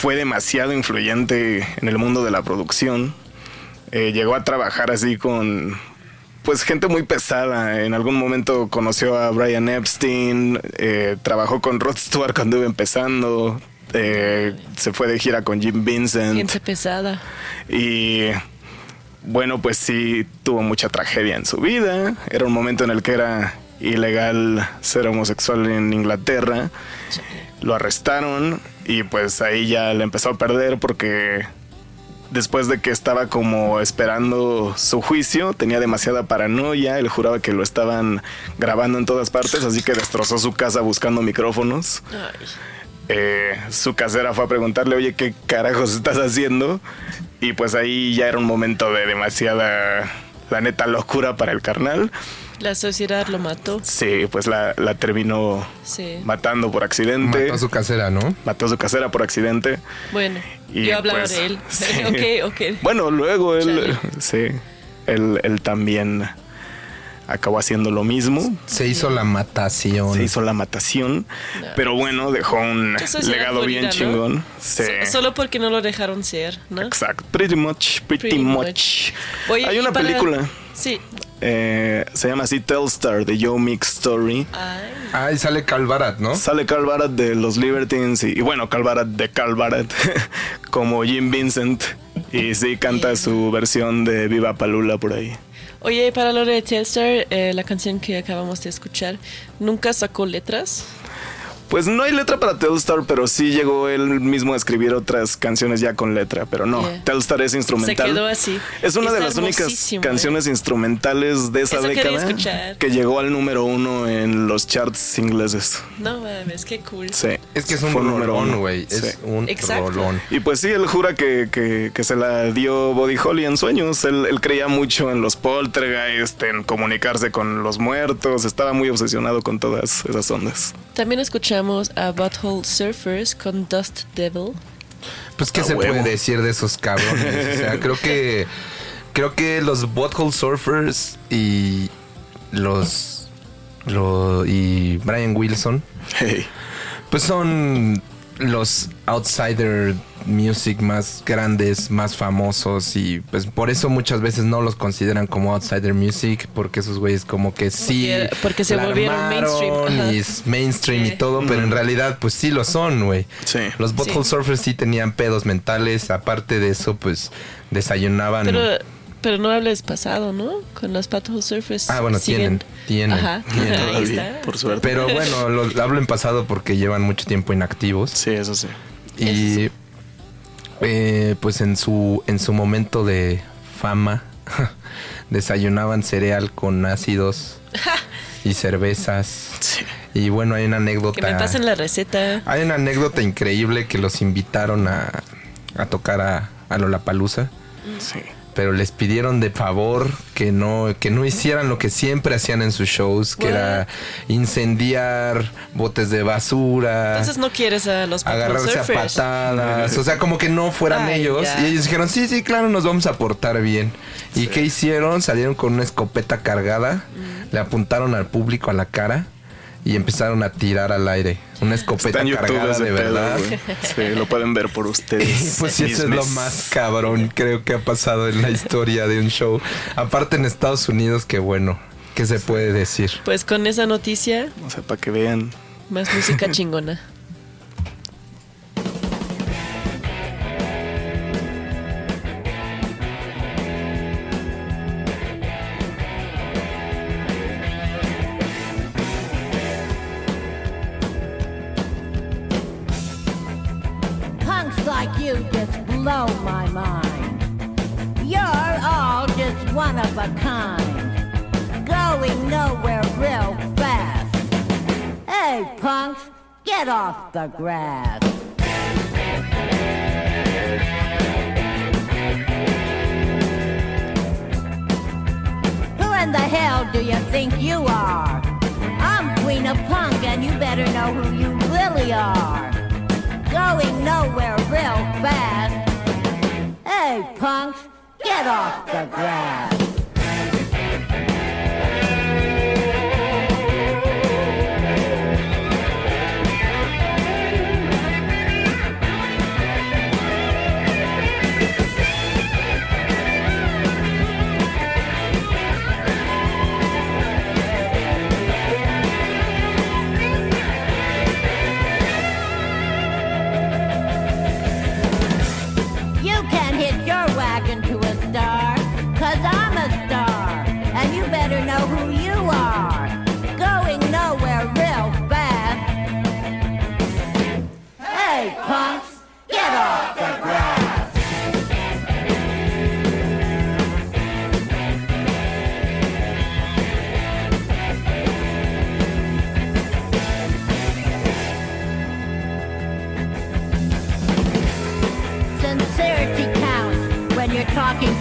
fue demasiado influyente en el mundo de la producción. Eh, llegó a trabajar así con pues gente muy pesada. En algún momento conoció a Brian Epstein, eh, trabajó con Rod Stewart cuando iba empezando, eh, se fue de gira con Jim Vincent Gente pesada. y bueno, pues sí tuvo mucha tragedia en su vida. Era un momento en el que era ilegal ser homosexual en Inglaterra. Lo arrestaron y pues ahí ya le empezó a perder porque después de que estaba como esperando su juicio, tenía demasiada paranoia, él juraba que lo estaban grabando en todas partes, así que destrozó su casa buscando micrófonos. Ay. Eh, su casera fue a preguntarle, oye, ¿qué carajos estás haciendo? Y pues ahí ya era un momento de demasiada, la neta, locura para el carnal. La sociedad lo mató. Sí, pues la, la terminó Sí. matando por accidente. Mató a su casera, ¿no? Mató a su casera por accidente. Bueno, Y yo hablaba pues, de él. sí. ok, ok. Bueno, luego él, Chale. sí, él, él también acabó haciendo lo mismo. Se hizo la matación. Se hizo la matación. Pero bueno, dejó un legado bien chingón. Sí. So- solo porque no lo dejaron ser, ¿no? Exacto. Pretty much, pretty, Pretty much. much. Oye, Hay una para- película. Sí. eh, se llama así Telstar de Joe Mick Story. Ah, y sale Calvarat, ¿no? Sale Carl Barat de los Libertines y, y bueno, Carl Barat de Carl Barat como Jim Vincent. Y sí canta su versión de Viva Palula por ahí. Oye, para lo de Telstar, eh, la canción que acabamos de escuchar, ¿nunca sacó letras? Pues no hay letra para Telstar, pero sí llegó él mismo a escribir otras canciones ya con letra, pero no, Yeah. Telstar es instrumental. Se quedó así. Es una de las únicas ¿eh? canciones instrumentales de esa Eso década que llegó al número uno en los charts ingleses. No mames, qué cool. Sí. Es que es un Fue número rolón, uno. güey. Es un Exacto. rolón. Y pues sí, él jura que, que- que se la dio Body Holly en sueños. Él, él creía mucho en los poltergeist, en comunicarse con los muertos. Estaba muy obsesionado con todas esas ondas. También escuchamos a Butthole Surfers con Dust Devil. Pues qué A se huevo. puede decir de esos cabrones. O sea, creo que creo que los Butthole Surfers y los lo- y Brian Wilson Hey. pues son los outsider music más grandes, más famosos y pues por eso muchas veces no los consideran como outsider music porque esos güeyes como que sí Porque- porque se volvieron mainstream, y es mainstream Sí. y todo, pero en realidad pues sí lo son, güey. Sí. Los Butthole Sí. Surfers sí tenían pedos mentales, aparte de eso pues desayunaban. Pero, pero no hables pasado, ¿no? Con los Butthole Surfers. Ah, bueno, siguen. tienen, tienen, Ajá. tienen. Ahí está. por suerte. Pero bueno, los hablo en pasado porque llevan mucho tiempo inactivos. Sí, eso sí. Y eh, pues en su, en su momento de fama desayunaban cereal con ácidos y cervezas. Sí. Y bueno, hay una anécdota. Que me pasen la receta. Hay una anécdota increíble que los invitaron a, a tocar a, a Lollapalooza. Sí. Pero les pidieron de favor que no, que no hicieran lo que siempre hacían en sus shows, que What? era incendiar botes de basura Entonces no quieres a los agarrarse a patadas, o sea, como que no fueran Ay, ellos. Y ellos dijeron, sí, sí, claro, nos vamos a portar bien. ¿Y qué hicieron? Salieron con una escopeta cargada, Mm. le apuntaron al público a la cara y empezaron a tirar al aire una escopeta cargada de verdad. Sí, lo pueden ver por ustedes. Pues sí, eso es lo más cabrón, creo que ha pasado en la historia de un show. Aparte en Estados Unidos, que bueno, ¿qué se puede decir? Pues con esa noticia, O sea, para que vean. más música chingona. Off the grass. Who in the hell do you think you are? I'm Queen of Punk, and you better know who you really are going nowhere real fast. Hey, punks, get off the grass.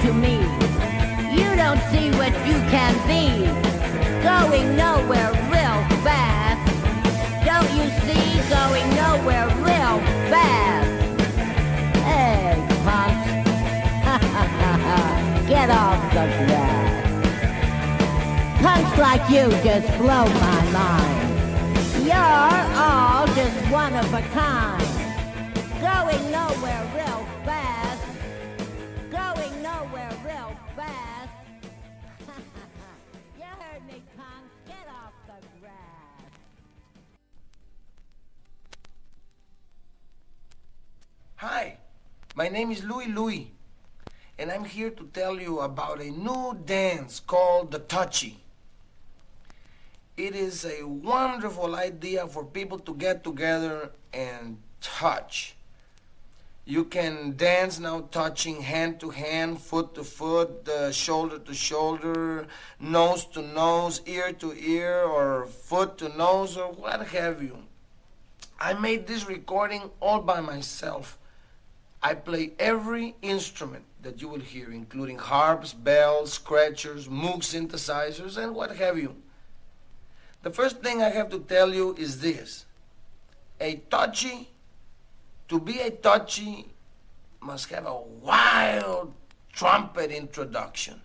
To me. You don't see what you can be. Going nowhere real fast. Don't you see? Going nowhere real fast. Hey, punks. Get off the grass. Punks like you just blow my mind. You're all just one of a kind. Nowhere real fast. you heard me. Get off the grass. Hi, my name is Louis Louis, and I'm here to tell you about a new dance called the Touchy. It is a wonderful idea for people to get together and touch. You can dance now touching hand to hand, foot to foot, uh, shoulder to shoulder, nose to nose, ear to ear, or foot to nose, or what have you. I made this recording all by myself. I play every instrument that you will hear, including harps, bells, scratchers, Moog synthesizers, and what have you. The first thing I have to tell you is this. A touchy, to be a touchy, must have a wild trumpet introduction.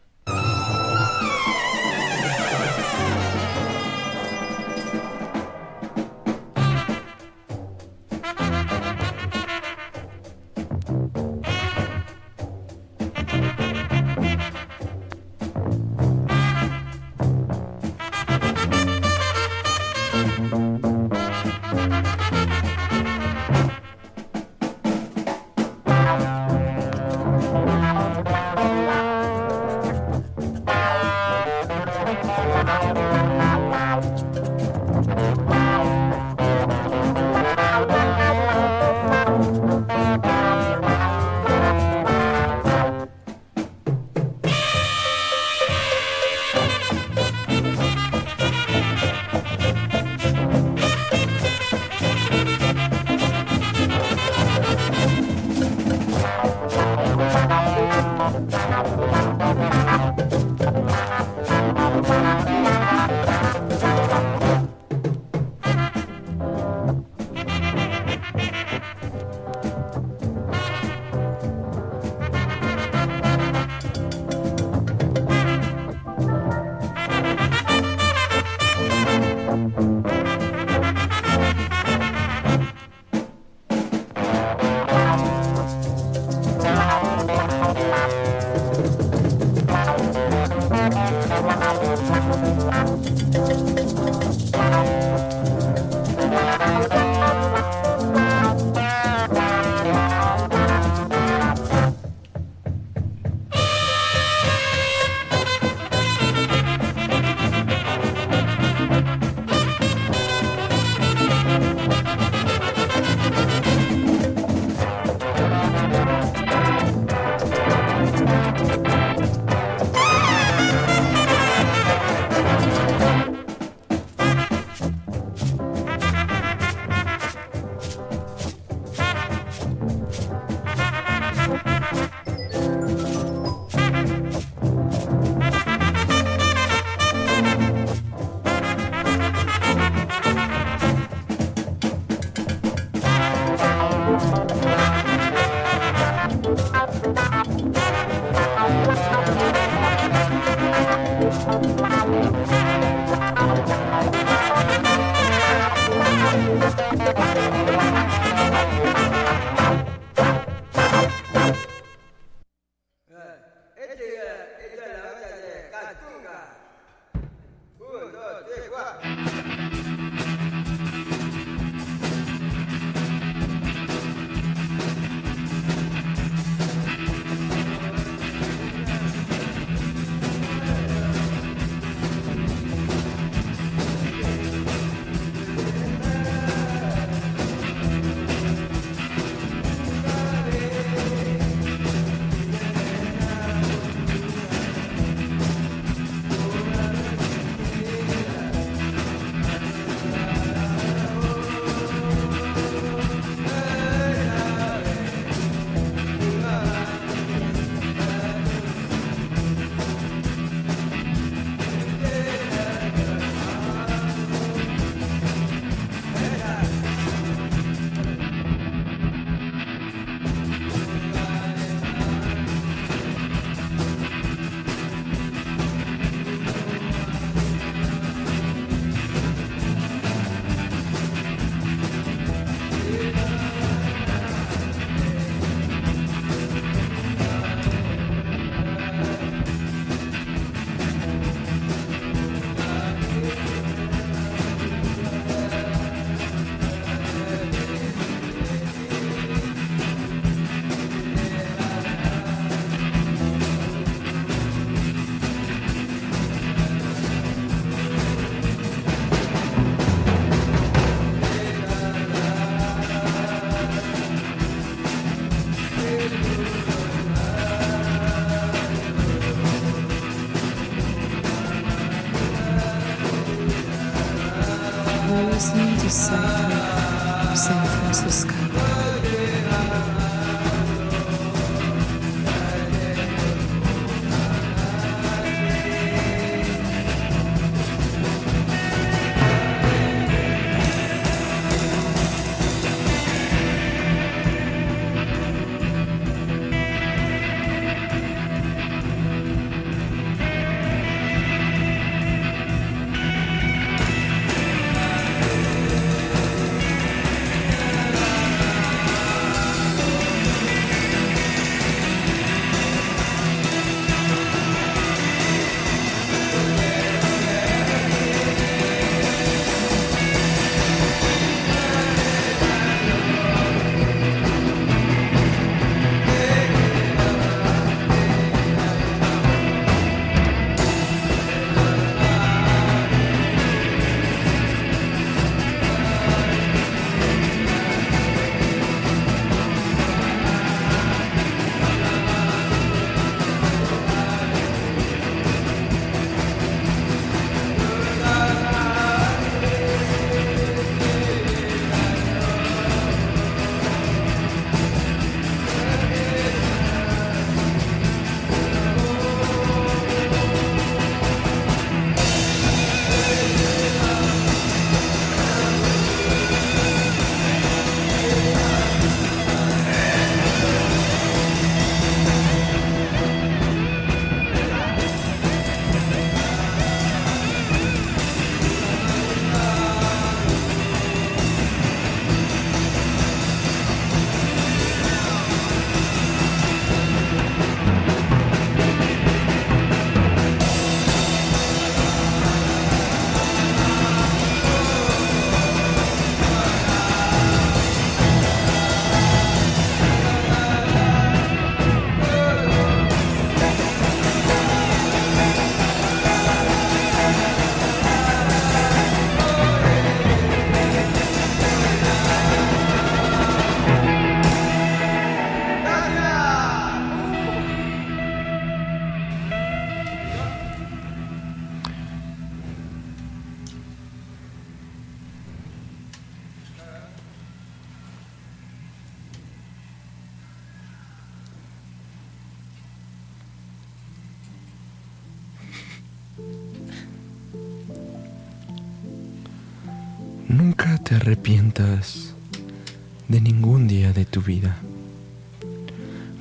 De tu vida.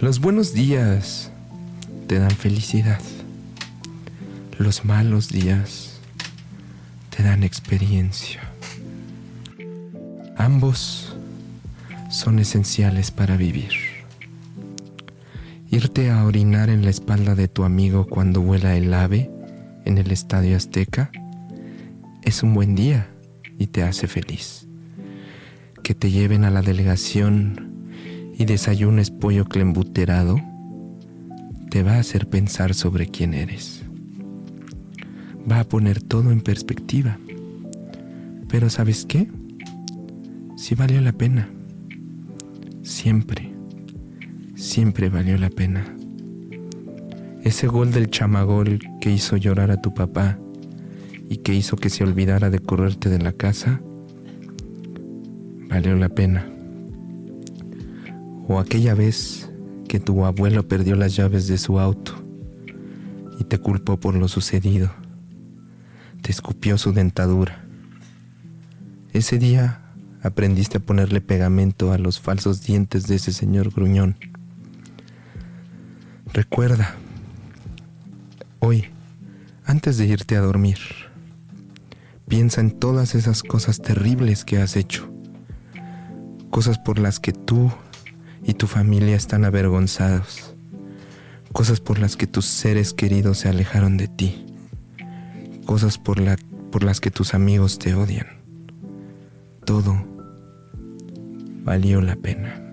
Los buenos días te dan felicidad. Los malos días te dan experiencia. Ambos son esenciales para vivir. Irte a orinar en la espalda de tu amigo cuando vuela el ave en el Estadio Azteca es un buen día y te hace feliz. Que te lleven a la delegación y desayunes pollo clembuterado te va a hacer pensar sobre quién eres. Va a poner todo en perspectiva. Pero ¿sabes qué? Sí valió la pena. Siempre, siempre valió la pena. Ese gol del chamagol que hizo llorar a tu papá y que hizo que se olvidara de correrte de la casa, valió la pena. O aquella vez que tu abuelo perdió las llaves de su auto y te culpó por lo sucedido. Te escupió su dentadura. Ese día aprendiste a ponerle pegamento a los falsos dientes de ese señor gruñón. Recuerda, hoy, antes de irte a dormir, piensa en todas esas cosas terribles que has hecho. Cosas por las que tú y tu familia están avergonzados. Cosas por las que tus seres queridos se alejaron de ti. Cosas por, la, por las que tus amigos te odian. Todo valió la pena.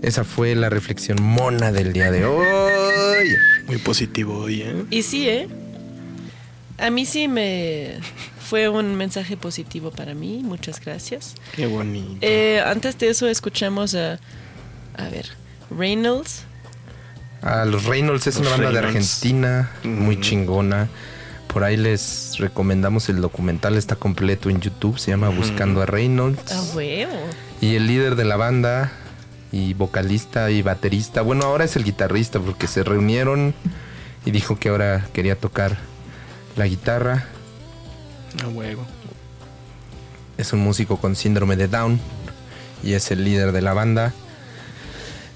Esa fue la reflexión mona del día de hoy. Muy positivo hoy, ¿eh? Y sí, ¿eh? A mí sí me fue un mensaje positivo para mí. Muchas gracias. Qué bonito. Eh, antes de eso escuchamos a, a ver, Reynolds. Ah, los Reynolds es Los una banda de. Argentina, muy chingona. Por ahí les recomendamos el documental, está completo en YouTube, se llama Buscando a Reynolds. A huevo. Y el líder de la banda, y vocalista y baterista, bueno, ahora es el guitarrista porque se reunieron y dijo que ahora quería tocar la guitarra. A huevo. Es un músico con síndrome de Down y es el líder de la banda.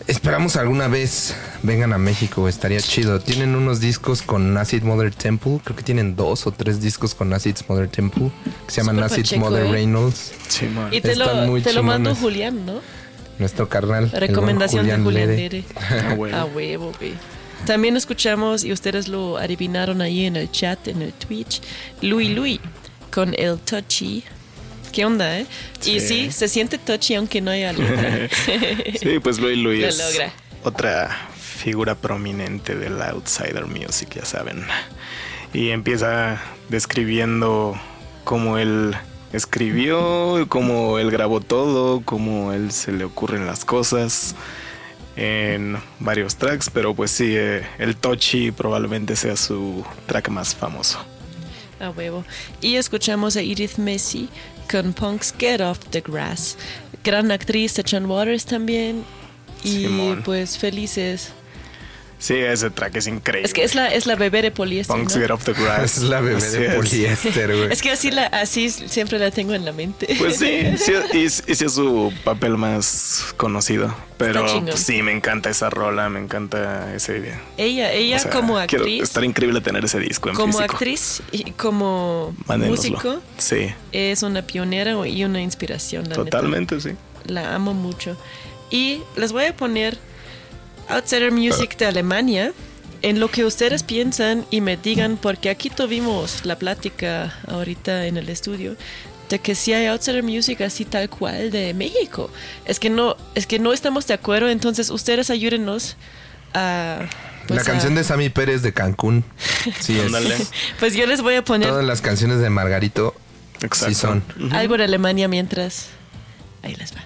Esperamos alguna vez vengan a México, estaría chido. Tienen unos discos con Acid Mother Temple, creo que tienen dos o tres discos con Acid Mother Temple, que se llaman Súper Acid pacheco, Mother ¿eh? Reynolds. Sí, man. Y te Están lo, muy te lo mando. Julián, ¿no? Nuestro carnal. Recomendación de Julián Lere. Lere. A huevo. A huevo, güey. También escuchamos, y ustedes lo adivinaron ahí en el chat, en el Twitch, Louis Louis con el Touchy. ¿Qué onda, eh? Y Sí. se siente touchy aunque no haya letra. Sí, pues Louis Louis Lo es logra. otra figura prominente del outsider music, ya saben. Y empieza describiendo cómo él escribió, cómo él grabó todo, cómo él se le ocurren las cosas en varios tracks, pero pues sí, eh, el Tochi probablemente sea su track más famoso. A huevo. Y escuchamos a Edith Messi con Punk's Get Off the Grass. Gran actriz de John Waters también. Y Simón. pues felices. Sí, ese track es increíble. Es que es la, es la bebé de poliéster. Punks ¿no? Get Off the Grass. Es la bebé Así de es. poliéster, güey. Es que así, la, así siempre la tengo en la mente. Pues sí, sí y, ese es su papel más conocido. Pero chingón. pues, sí, me encanta esa rola, me encanta ese idea. Ella, ella O sea, como quiero- actriz, Estar increíble tener ese disco en como físico. actriz y como Mándenoslo. músico, Sí, es una pionera y una inspiración. La neta. totalmente, sí. La amo mucho. Y les voy a poner Outsider Music de Alemania en lo que ustedes piensan y me digan, porque aquí tuvimos la plática ahorita en el estudio de que si hay Outsider Music así tal cual de México. Es que no, es que no estamos de acuerdo, entonces ustedes ayúdenos a... pues, la a- canción de Sammy Pérez de Cancún. Sí, es. Pues yo les voy a poner Todas las canciones de Margarito sí son. algo de Alemania mientras... Ahí les va.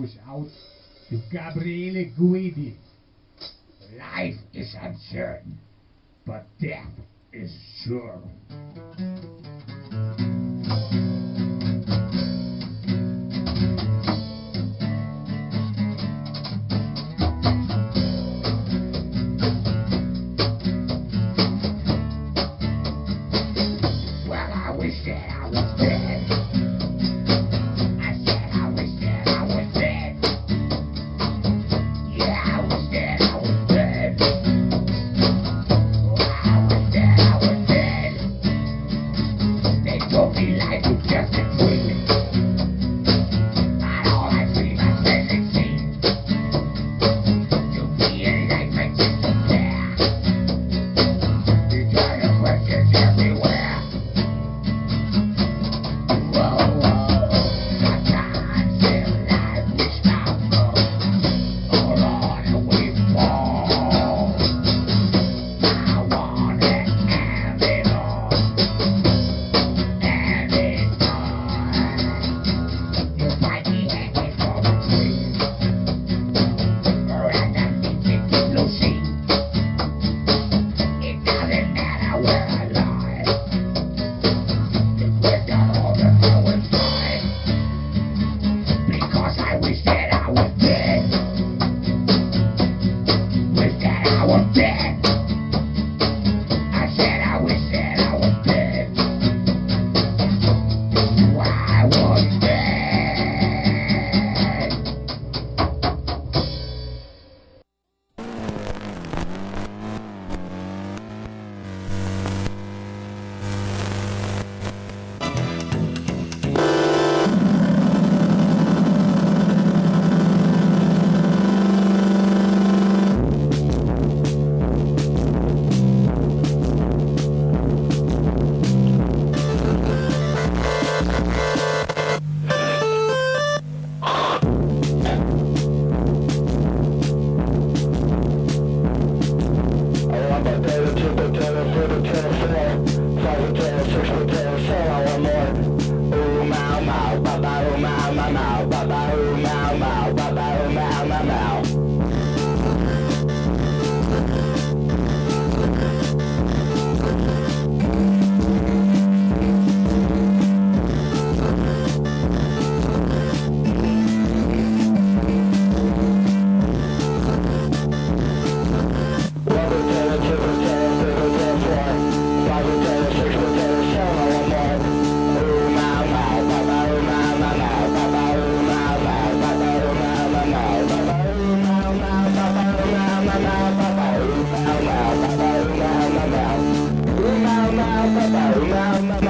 goes out to Gabriele Guidi. Life is uncertain, but death is sure. Bye.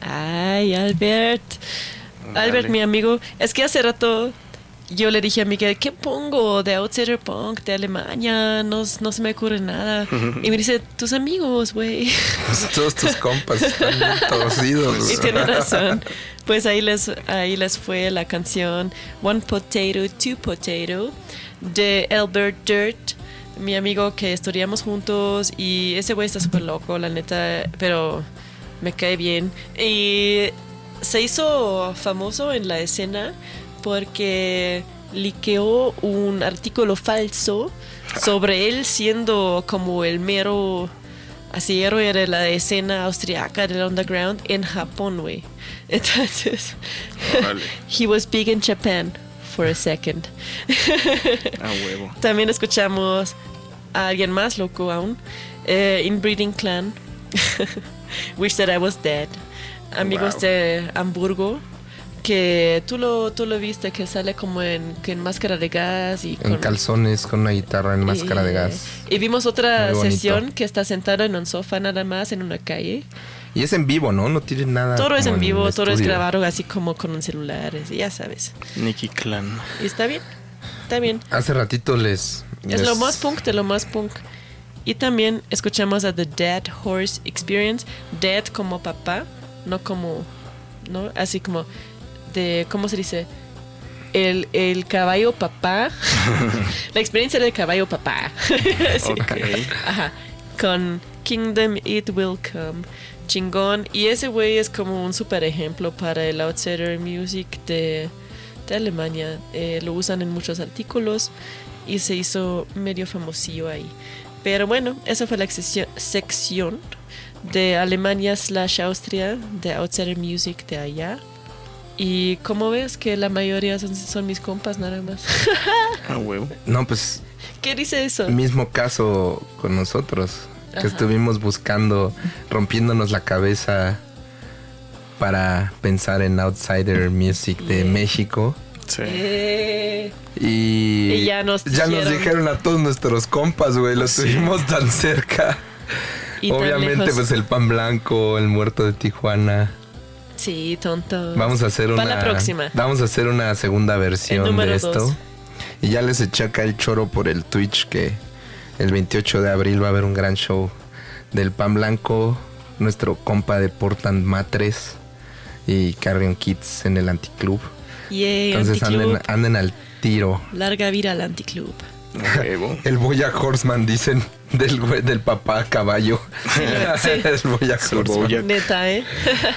Ay, Albert. Albert, mi amigo. Es que hace rato yo le dije a Miguel, ¿qué pongo de Outsider Punk de Alemania? No, no se me ocurre nada. Y me dice, tus amigos, güey. Pues todos tus compas están bien torcidos. Y tiene razón. Pues ahí les, ahí les fue la canción One Potato, Two Potato de Albert Dirt, mi amigo que estudiamos juntos y ese güey está súper loco, la neta, pero me cae bien. Y se hizo famoso en la escena porque liqueó un artículo falso sobre él siendo como el mero así héroe de la escena austriaca del underground en Japón, güey. Entonces, he was big in Japan for a second. A huevo. También escuchamos a alguien más loco aún, eh, Inbreeding Clan, Wish That I Was Dead, amigos Wow. de Hamburgo, que tú lo, tú lo viste, que sale como en, que en máscara de gas y En calzones, con una guitarra, en máscara de gas. Y vimos otra sesión que está sentado en un sofá nada más en una calle. Y es en vivo, ¿no? No tiene nada. Todo es en vivo, todo es grabado así como con un celular, ya sabes. Nicky Clan. Y está bien, está bien. Hace ratito les. Es lo más punk de lo más punk. Y también escuchamos a The Dead Horse Experience. Dead como papá, no como. ¿No? Así como. De. ¿Cómo se dice? El, el caballo papá. La experiencia del caballo papá. Sí. Ok. Ajá. Con Kingdom It Will Come. Chingón. Y ese güey es como un super ejemplo para el outsider music de, de Alemania. Eh, lo usan en muchos artículos y se hizo medio famosillo ahí. Pero bueno, esa fue la sección, de Alemania slash Austria, de outsider music de allá. Y como ves que la mayoría son, son mis compas nada más. A huevo. No, pues ¿Qué dice eso? mismo caso con nosotros. Que Ajá. estuvimos buscando, rompiéndonos la cabeza para pensar en outsider music de México. Eh, Y, Y ya nos ya nos dijeron. dijeron a todos nuestros compas, güey. Los tuvimos tan cerca. Y Obviamente, pues el pan blanco, el muerto de Tijuana. sí, tonto. Vamos a hacer una. Para la próxima. Vamos a hacer una segunda versión de esto. dos. Y ya les eché acá el choro por el Twitch que el 28 de abril va a haber un gran show del pan blanco, nuestro compa de Portland Matres y Carrion Kids en el Anticlub. Yay, Entonces anden, Anticlub. anden al tiro. Larga vida al Anticlub. El Boya Horseman, dicen, del, güey- del papá caballo. sí. el Boya Horseman. Neta, ¿eh?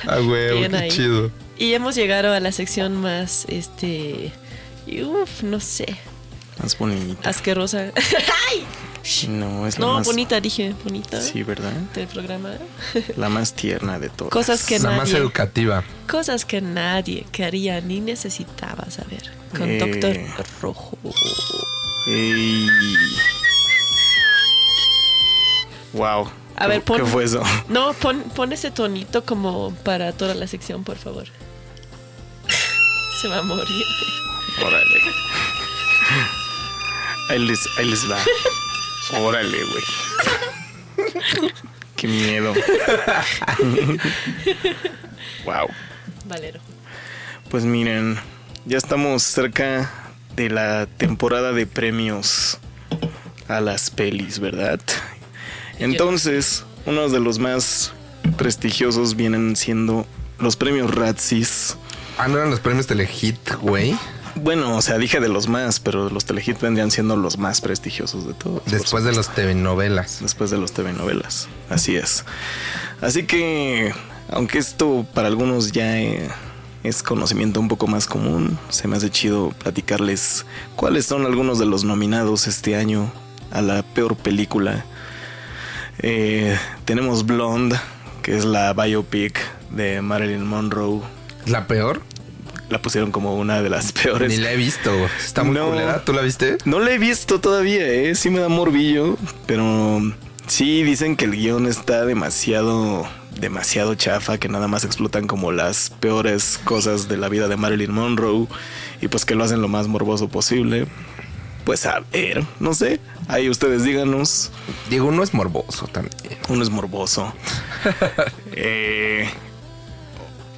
Ah, huevo, Bien qué ahí. chido. Y hemos llegado a la sección más, este, uf, no sé, Más bonito. asquerosa. ¡Ay! No, es la No, más... bonita, dije, bonita. Sí, ¿verdad? Del programa. La más tierna de todas. Cosas que La más educativa. Cosas que nadie quería ni necesitaba saber. Con Eh. Doctor Rojo. Ey. Wow. A ver, ¿Qué, pon. qué fue eso? No, pon, pon ese tonito como para toda la sección, por favor. Se va a morir. Órale. Ahí les, ahí les va. Órale, güey. Qué miedo. wow. Valero. Pues miren, ya estamos cerca de la temporada de premios a las pelis, ¿verdad? Entonces, uno de los más prestigiosos vienen siendo los premios Razzies. Ah, no eran los premios Telehit, güey. Bueno, o sea, dije de los más, pero los Telehit vendrían siendo los más prestigiosos de todos. Después de los TV novelas. Después de los TV novelas. Así es. Así que, aunque esto para algunos ya eh, es conocimiento un poco más común, se me hace chido platicarles cuáles son algunos de los nominados este año a la peor película. Eh, tenemos Blonde, que es la biopic de Marilyn Monroe. ¿La peor? La pusieron como una de las peores. Ni la he visto. Está muy No. culera. ¿Tú la viste? No la he visto todavía, ¿eh? Sí me da morbillo, pero sí dicen que el guion está demasiado, demasiado chafa, que nada más explotan como las peores cosas de la vida de Marilyn Monroe y pues que lo hacen lo más morboso posible. Pues a ver, no sé, ahí ustedes díganos. Digo, uno es morboso también. Uno es morboso. Eh,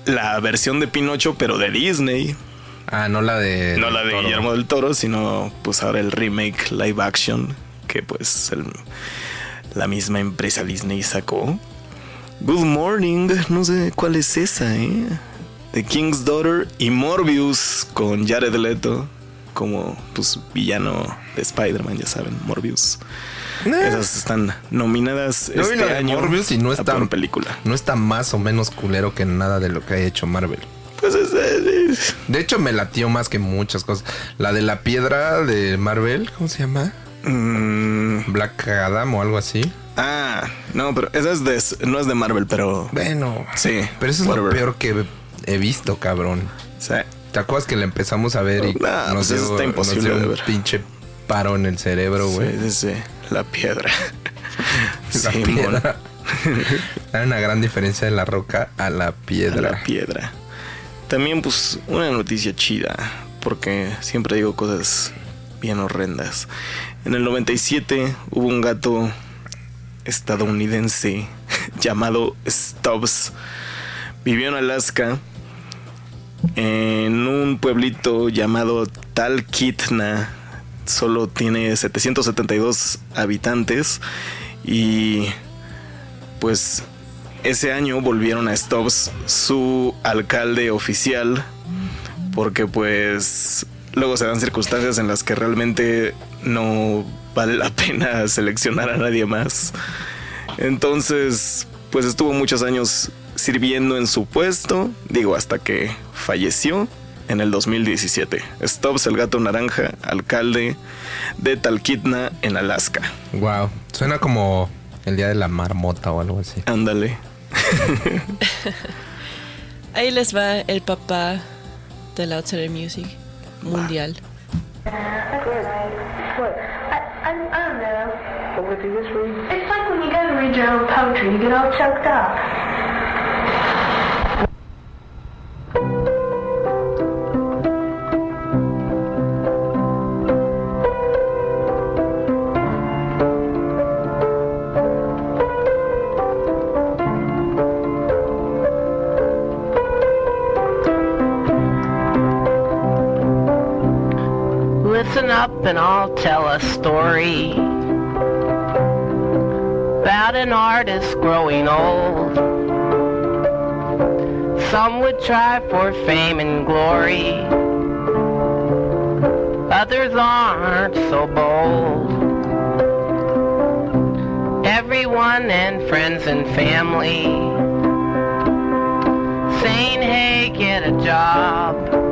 la versión de Pinocho, pero de Disney. Ah, no la de. No la de Toro. Guillermo del Toro, sino pues ahora el remake live action que pues el- la misma empresa Disney sacó. Good Morning, no sé cuál es esa, ¿eh? The King's Daughter y Morbius con Jared Leto como pues villano de Spider-Man, ya saben, Morbius. Esas están nominadas Yo este año Morbius y no está, peor película. no está más o menos culero que nada de lo que ha hecho Marvel. Pues es, es- De hecho, me latió más que muchas cosas. La de la piedra de Marvel, ¿cómo se llama? mm, Black Adam o algo así. ah, no, pero esa es de, no es de Marvel, pero Bueno, sí. pero eso es lo whatever. peor que he visto, cabrón. Sí. ¿Te acuerdas que la empezamos a ver y Nah, nos, pues eso dio, está nos imposible dio de un ver. pinche paro en el cerebro, güey? Sí, sí, sí. La piedra. La Simón. piedra. Hay una gran diferencia de la roca a la A piedra. la piedra. También, pues, una noticia chida. Porque siempre digo cosas bien horrendas. En el 97 hubo un gato estadounidense llamado Stubbs. Vivió en Alaska. En un pueblito llamado Talkeetna. Solo tiene 772 habitantes. Y pues ese año volvieron a Stubbs su alcalde oficial porque pues luego se dan circunstancias en las que realmente no vale la pena seleccionar a nadie más. Entonces, pues estuvo muchos años sirviendo en su puesto, digo hasta que falleció en el 2017. Stubbs el gato naranja, alcalde de Talkeetna en Alaska. Wow. Suena como el día de la marmota o algo así. Ándale. Ahí les va el papá del Outsider Music mundial. What? Up. And I'll tell a story about an artist growing old. Some would try for fame and glory, others aren't so bold. Everyone and friends and family saying, hey, get a job.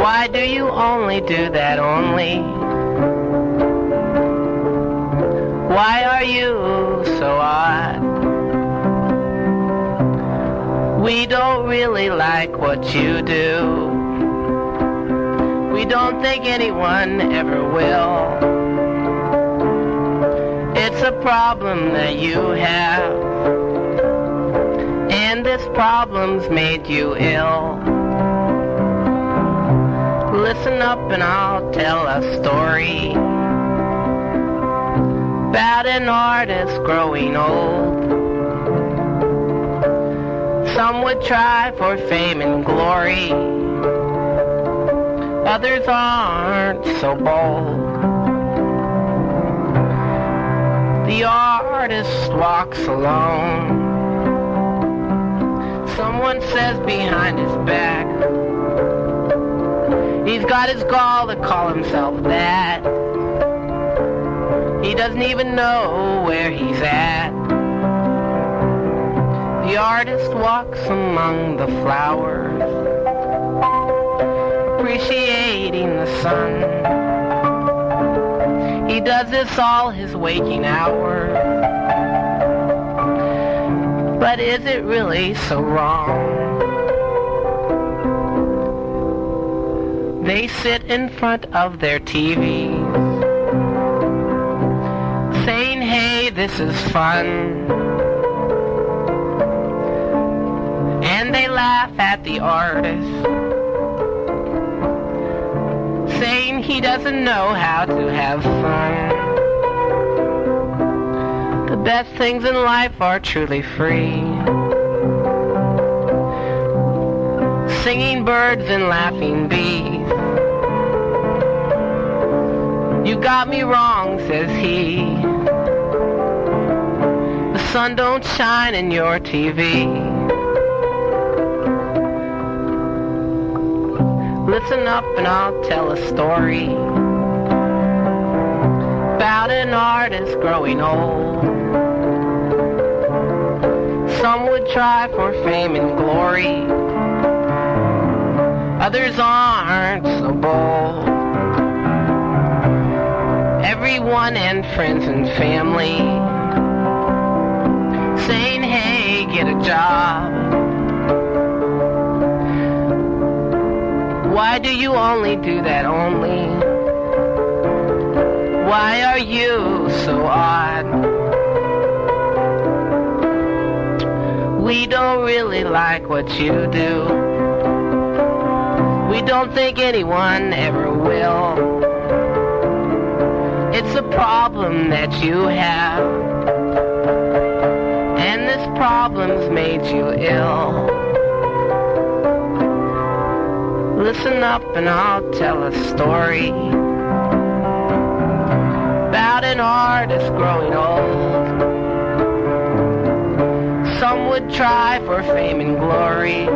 Why do you only do that only? Why are you so odd? We don't really like what you do. We don't think anyone ever will. It's a problem that you have. And this problem's made you ill. Listen up and I'll tell a story about an artist growing old. Some would try for fame and glory. Others aren't so bold. The artist walks alone. Someone says behind his back, he's got his gall to call himself that. He doesn't even know where he's at. The artist walks among the flowers, appreciating the sun. He does this all his waking hours. But is it really so wrong? They sit in front of their TVs, saying, hey, this is fun. And they laugh at the artist, saying he doesn't know how to have fun. The best things in life are truly free. Singing birds and laughing bees. Got me wrong, says he. The sun don't shine in your TV. Listen up and I'll tell a story about an artist growing old. Some would try for fame and glory. Others aren't so bold. Everyone and friends and family saying, hey, get a job. Why do you only do that only? Why are you so odd? We don't really like what you do. We don't think anyone ever will. It's a problem that you have. And this problem's made you ill. Listen up and I'll tell a story about an artist growing old. Some would try for fame and glory.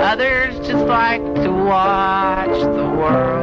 Others just like to watch the world.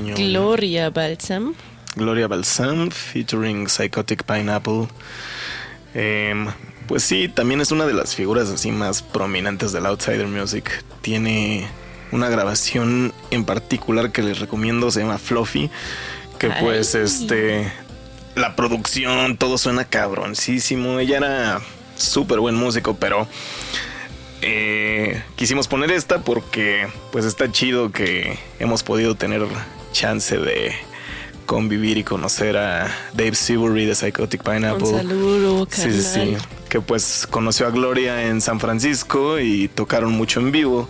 Gloria Balsam. Gloria Balsam featuring Psychotic Pineapple. Em, pues sí, también es una de las figuras así más prominentes del Outsider Music. Tiene una grabación en particular que les recomiendo, se llama Fluffy, que Ay. pues este la producción, todo suena cabroncísimo. Ella era súper buen músico, pero eh, quisimos poner esta porque pues está chido que hemos podido tener chance de convivir y conocer a Dave Seabury de Psychotic Pineapple. Un saludo, Sí, sí, sí. Que pues conoció a Gloria en San Francisco y tocaron mucho en vivo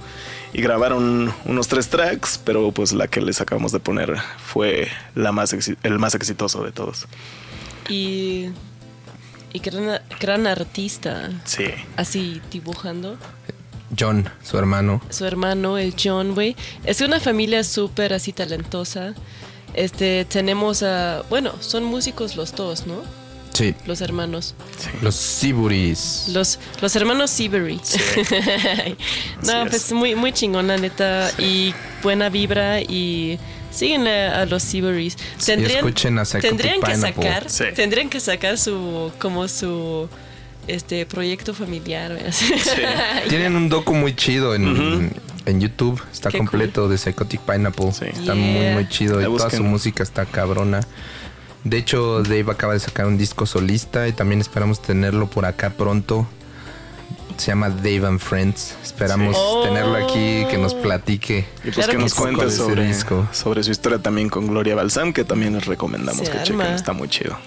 y grabaron unos tres tracks, pero pues la que les acabamos de poner fue la más el más exitoso de todos. Y, y gran, gran artista. Sí. Así dibujando. John, su hermano. Su hermano, el John, güey. Es una familia súper así talentosa. Este, tenemos a... Bueno, son músicos los dos, ¿no? Sí. Los hermanos. Los Siburis. Los, los hermanos Seabury. no, pues muy, muy chingón, la neta. Y buena vibra y siguen a, los Seaburys. Sí, escuchen a Psychotic tendrían que sacar, Sí. tendrían que sacar su, como su este proyecto familiar. así. Tienen un docu muy chido en, en YouTube. Está Qué completo de Psychotic Pineapple. Está muy, Yeah. muy chido. Y toda su música está cabrona. De hecho, Dave acaba de sacar un disco solista y también esperamos tenerlo por acá pronto. Se llama Dave and Friends. Esperamos Sí. Oh. tenerlo aquí, que nos platique. Y pues que nos cuente sobre, disco. sobre su historia también con Gloria Balsam, que también les recomendamos Se que arma. chequen, está muy chido.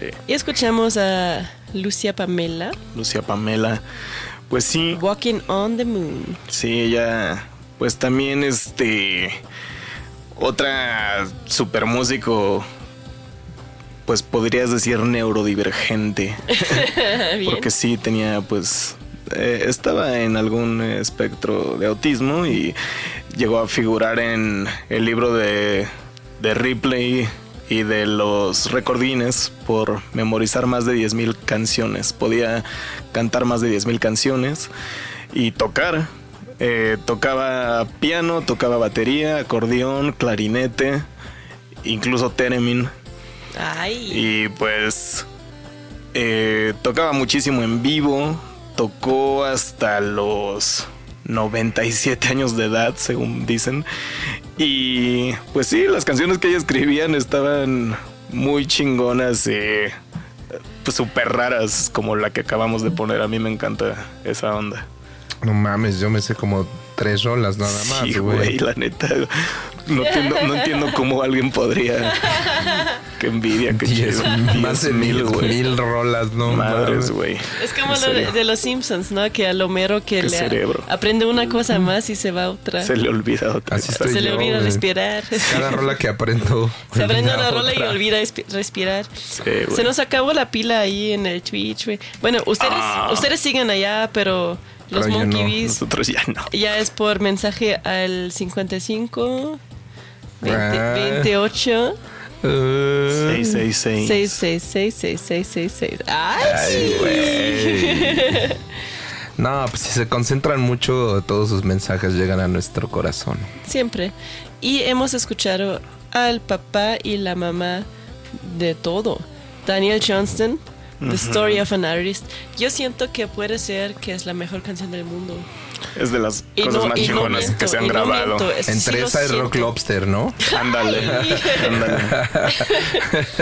Sí. y escuchamos a Lucia Pamela. Lucia Pamela, pues sí. Walking on the Moon. Sí, ella, pues también este, otra super músico, pues podrías decir neurodivergente. Porque sí tenía, pues, eh, estaba en algún espectro de autismo y llegó a figurar en el libro de, de Ripley y de los recordines por memorizar más de 10.000 canciones. Podía cantar más de 10.000 canciones y tocar. Eh, tocaba piano, tocaba batería, acordeón, clarinete, incluso theremin. Ay. Y pues eh, tocaba muchísimo en vivo, tocó hasta los 97 años de edad, según dicen. Y pues sí, las canciones que ella escribían estaban muy chingonas y pues súper raras, como la que acabamos de poner. A mí me encanta esa onda. No mames, yo me sé como tres rolas nada más, Sí, güey. la neta. No entiendo, no entiendo cómo alguien podría. Qué envidia, qué Diez- chido. más de mil, güey. mil rolas, no Madres, güey. Es como lo de, los Simpsons, ¿no? Que al Homero que Qué le cerebro. aprende una cosa más y se va a otra. Se le olvida otra. Así estoy Se le olvida respirar. Cada rola que aprendo. Se aprende olvida una rola y otra. olvida espi- respirar. Se nos acabó la pila ahí en el Twitch, güey. Bueno, ustedes, Ah. ustedes siguen allá, pero los Pero Monkey no, Bees Nosotros ya no. ya es por mensaje al 55 20 Ah. 28 Seis, seis, seis. 666 6666. Ay, Ay, güey. No, pues si se concentran mucho, todos sus mensajes llegan a nuestro corazón. Siempre. Y hemos escuchado al papá y la mamá de todo. Daniel Johnston, The. Story of an Artist. Yo siento que puede ser que es la mejor canción del mundo. Es de las Y cosas no- más no chingonas miento, que se han no grabado. es- Entre sí esa y Rock. Lobster, ¿no? Ándale. ándale.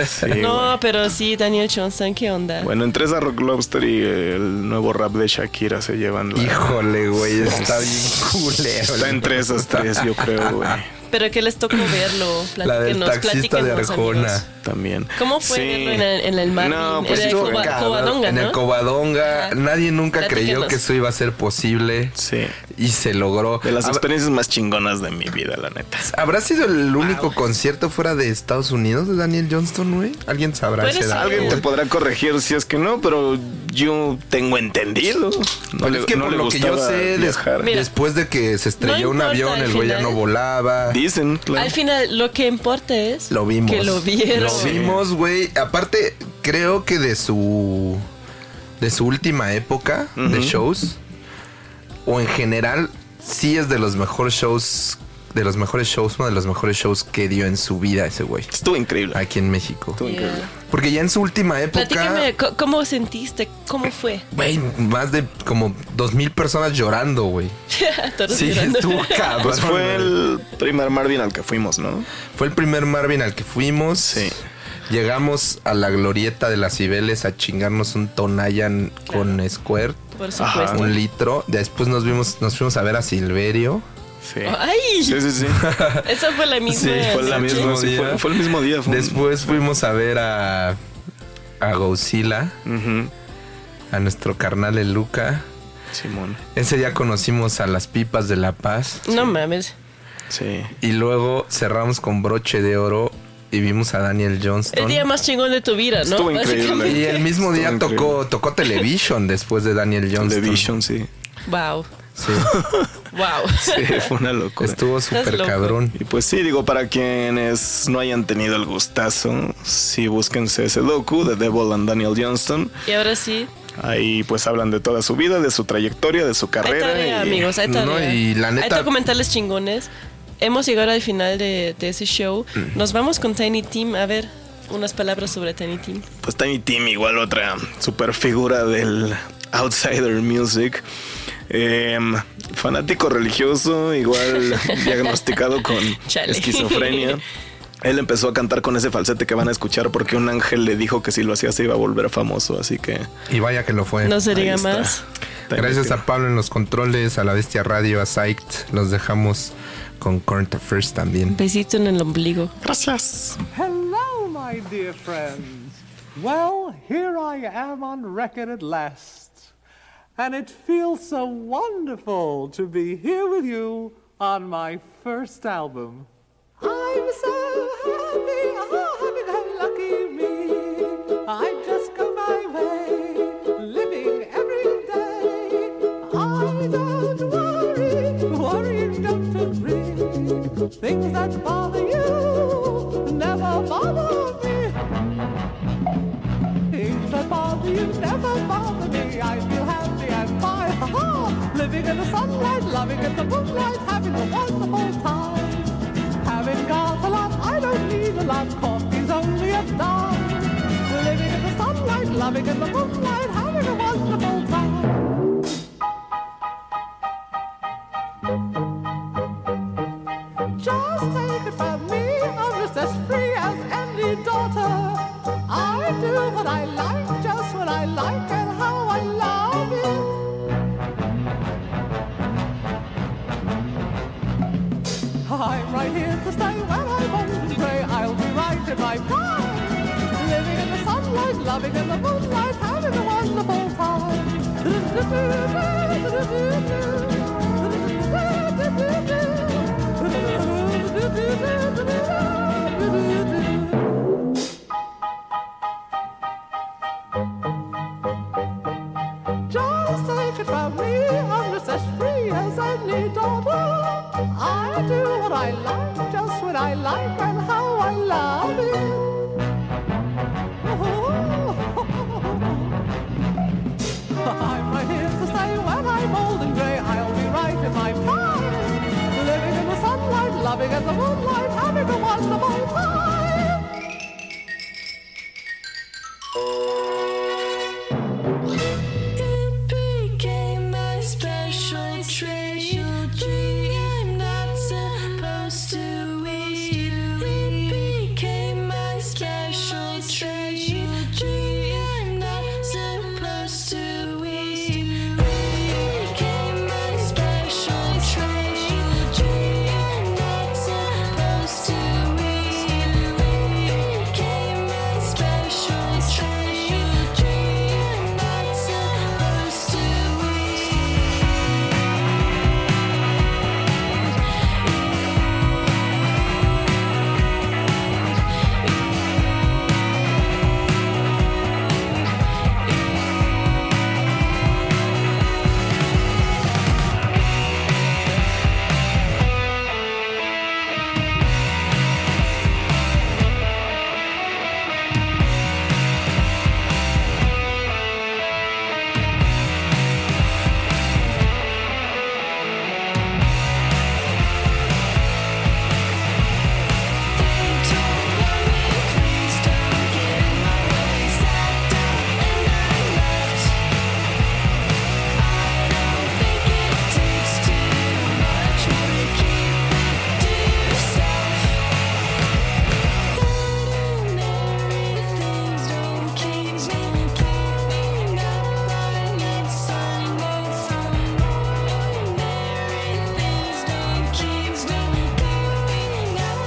Sí, no, pero sí, Daniel Johnston, ¿qué onda? Bueno, entre esa Rock Lobster y el nuevo rap de Shakira se llevan la... Híjole, güey, está bien culero. Está entre esas tres, yo creo, güey. Pero que les tocó verlo. La del taxista de Arjona. amigos. También. ¿Cómo fue Sí. verlo en el, en el Marvin? No, pues en el Coba-. Covadonga, En el ¿no? Covadonga, nadie nunca creyó que eso iba a ser posible. Sí. Y se logró. De las Hab- experiencias más chingonas de mi vida, la neta. ¿Habrá sido el único concierto fuera de Estados Unidos de Daniel Johnston, güey? ¿Alguien sabrá ser. dato? Alguien te podrá corregir si es que no, pero yo tengo entendido. No Pero le, es que no por le lo que yo sé, des-. Mira. después de que se estrelló No un avión, el güey ya no volaba. Dicen, claro. Al final, lo que importa es Lo vimos. que lo vieron. Lo vimos, güey. Aparte, creo que de su. de su última época de shows. O en general, sí es de los mejores shows de los mejores shows, uno de los mejores shows que dio en su vida ese güey. Estuvo increíble. Aquí en México. Estuvo increíble. Porque ya en su última época, Platícame, ¿cómo sentiste? ¿Cómo fue? güey, más de como dos mil personas llorando, güey. Sí, llorando. estuvo cabrón. Pues fue el primer Marvin al que fuimos, ¿no? Fue el primer Marvin al que fuimos. Sí. Llegamos a la glorieta de las Cibeles a chingarnos un Tonayan con Squirt. Por supuesto. Un litro. Después nos vimos, nos fuimos a ver a Silverio. Sí. ¡Ay! Sí, sí, sí. Esa fue la misma. Sí, Fue la misma, sí, fue, fue el mismo día. fue un- Después fuimos a ver a, a Godzilla, a nuestro carnal el Luca. Simón. Ese día conocimos a las pipas de La Paz. No mames. Sí. Y luego cerramos con broche de oro y vimos a Daniel Johnston. El día más chingón de tu vida, ¿no? Estuvo increíble. Y el mismo día tocó, tocó Television después de Daniel Johnston. Television, sí. Wow. Sí, Wow. Sí, fue una locura. estuvo súper cabrón. Y pues sí, digo, para quienes no hayan tenido el gustazo, sí búsquense ese docu de Devil and Daniel Johnston. Y ahora sí, Ahí pues hablan de toda su vida, de su trayectoria, de su hay carrera. tarea, y- amigos, hay tarea. No, y la Hay neta- documentales chingones. Hemos llegado al final de, de ese show. Mm. Nos vamos con Tiny Team. A ver, unas palabras sobre Tiny Team. Pues Tiny Tim, igual otra super figura del outsider music. Em, fanático religioso, igual diagnosticado con Chale. esquizofrenia. Él empezó a cantar con ese falsete que van a escuchar porque un ángel le dijo que si lo hacía se iba a volver famoso, así que Y vaya que lo fue. No se diga más. Gracias a Pablo en los controles, a la Bestia Radio, a Psyched. Los dejamos con Current Affairs también. Besito en el ombligo. Gracias. Hello, my dear friends. Well, here I am on record at last. And it feels so wonderful to be here with you on my first album. I'm so happy, oh, happy, how lucky me. I just go my way, living every day. I don't worry, worrying don't agree. Things that bother in the sunlight, loving in the moonlight, having a wonderful time. Having got a lot, I don't need a lot. Coffee's only a dime. Living in the sunlight, loving in the moonlight,